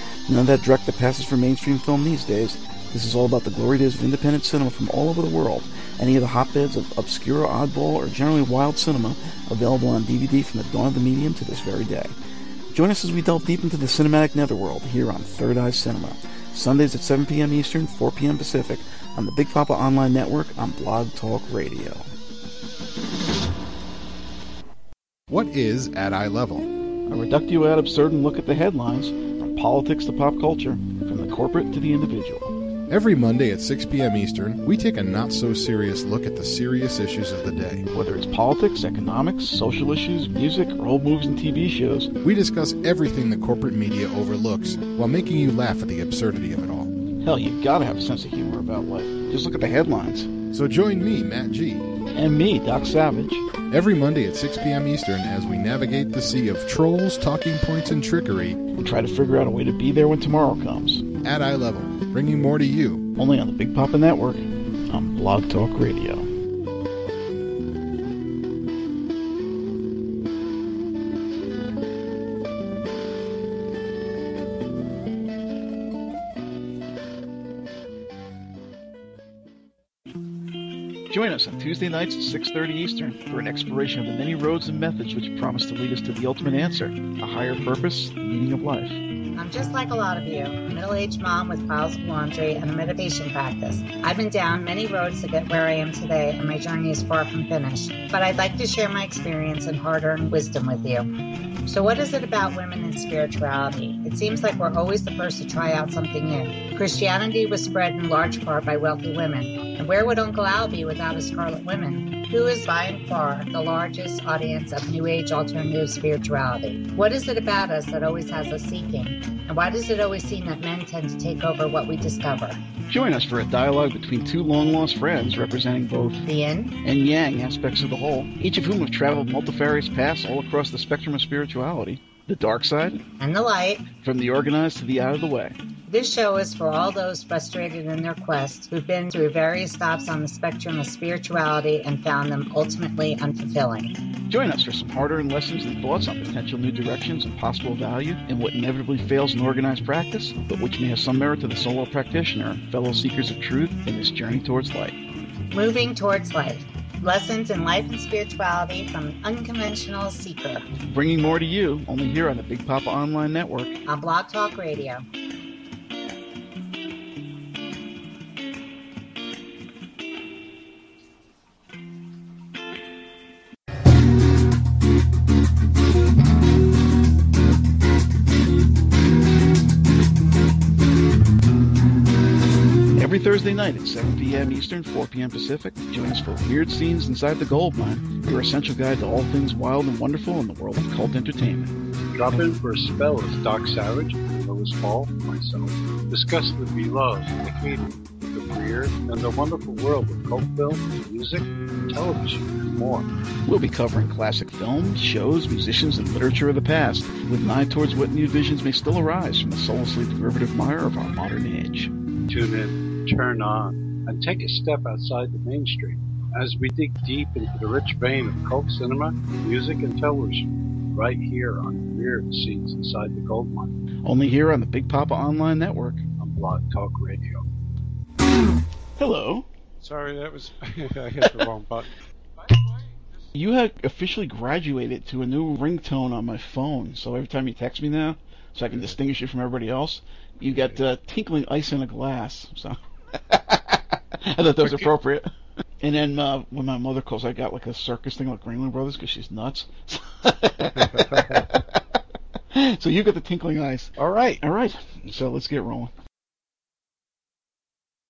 None of that direct that passes for mainstream film these days. This is all about the glory days of independent cinema from all over the world. Any of the hotbeds of obscure, oddball, or generally wild cinema available on DVD from the dawn of the medium to this very day. Join us as we delve deep into the cinematic netherworld here on Third Eye Cinema. Sundays at 7 p.m. Eastern, 4 p.m. Pacific on the Big Papa Online Network on Blog Talk Radio. What is At Eye Level? A reductio ad absurdum look at the headlines, from politics to pop culture, from the corporate to the individual. Every Monday at 6 p.m. Eastern, we take a not so serious look at the serious issues of the day. Whether it's politics, economics, social issues, music, or old movies and TV shows, We discuss everything the corporate media overlooks while making you laugh at the absurdity of it all. hell, you gotta have a sense of humor about life. Just look at the headlines. So join me, Matt G, And me, Doc Savage. every Monday at 6 p.m. Eastern as we navigate the sea of trolls, talking points, and trickery and try to figure out a way to be there when tomorrow comes. at eye level, bringing more to you. Only on the Big Papa Network on Blog Talk Radio. Us on Tuesday nights at 6:30 Eastern for an exploration of the many roads and methods which promise to lead us to the ultimate answer, a higher purpose, the meaning of life. I'm just like a lot of you, a middle-aged mom with piles of laundry and a meditation practice. I've been down many roads to get where I am today, and my journey is far from finished. But I'd like to share my experience and hard-earned wisdom with you. So what is it about women and spirituality? It seems like we're always the first to try out something new. Christianity was spread in large part by wealthy women. And where would Uncle Al be without his Scarlet Women? Who is by and far the largest audience of New Age alternative spirituality? What is it about us that always has us seeking? And why does it always seem that men tend to take over what we discover? Join us for a dialogue between two long lost friends representing both The yin and yang aspects of the whole, each of whom have traveled multifarious paths all across the spectrum of spirituality. The dark side, and the light. from the organized to the out of the way. This show is for all those frustrated in their quest who've been through various stops on the spectrum of spirituality and found them ultimately unfulfilling. Join us for some hard earned lessons and thoughts on potential new directions and possible value in what inevitably fails in organized practice, but which may have some merit to the solo practitioner, fellow seekers of truth in this journey towards light. Moving towards life. Lessons in life and spirituality from an unconventional seeker Bringing more to you only here on the Big Papa Online Network. on Blog Talk Radio. Thursday night at 7 p.m. Eastern, 4 p.m. Pacific, join us for weird scenes inside the gold mine, your essential guide to all things wild and wonderful in the world of cult entertainment. Drop in for a spell as Doc Savage, Lois Paul, myself, discuss the beloved, the hated, the weird, and the wonderful world of cult film, music, television, and more. We'll be covering classic films, shows, musicians, and literature of the past, with an eye towards what new visions may still arise from the soullessly derivative mire of our modern age. Tune in, turn on, and take a step outside the mainstream as we dig deep into the rich vein of cult cinema, music, and television, right here on Weird Scenes Inside the Gold Mine Only here on the Big Papa Online Network. on Blog Talk Radio. Hello. Sorry, that was I hit the wrong button. You have officially graduated to a new ringtone on my phone, so every time you text me now, so I can distinguish you from everybody else, you get uh, tinkling ice in a glass. So I thought that was appropriate. And then uh, when my mother calls, I got like a circus thing like Ringling Brothers because she's nuts. so you got the tinkling ice. All right. All right, so let's get rolling.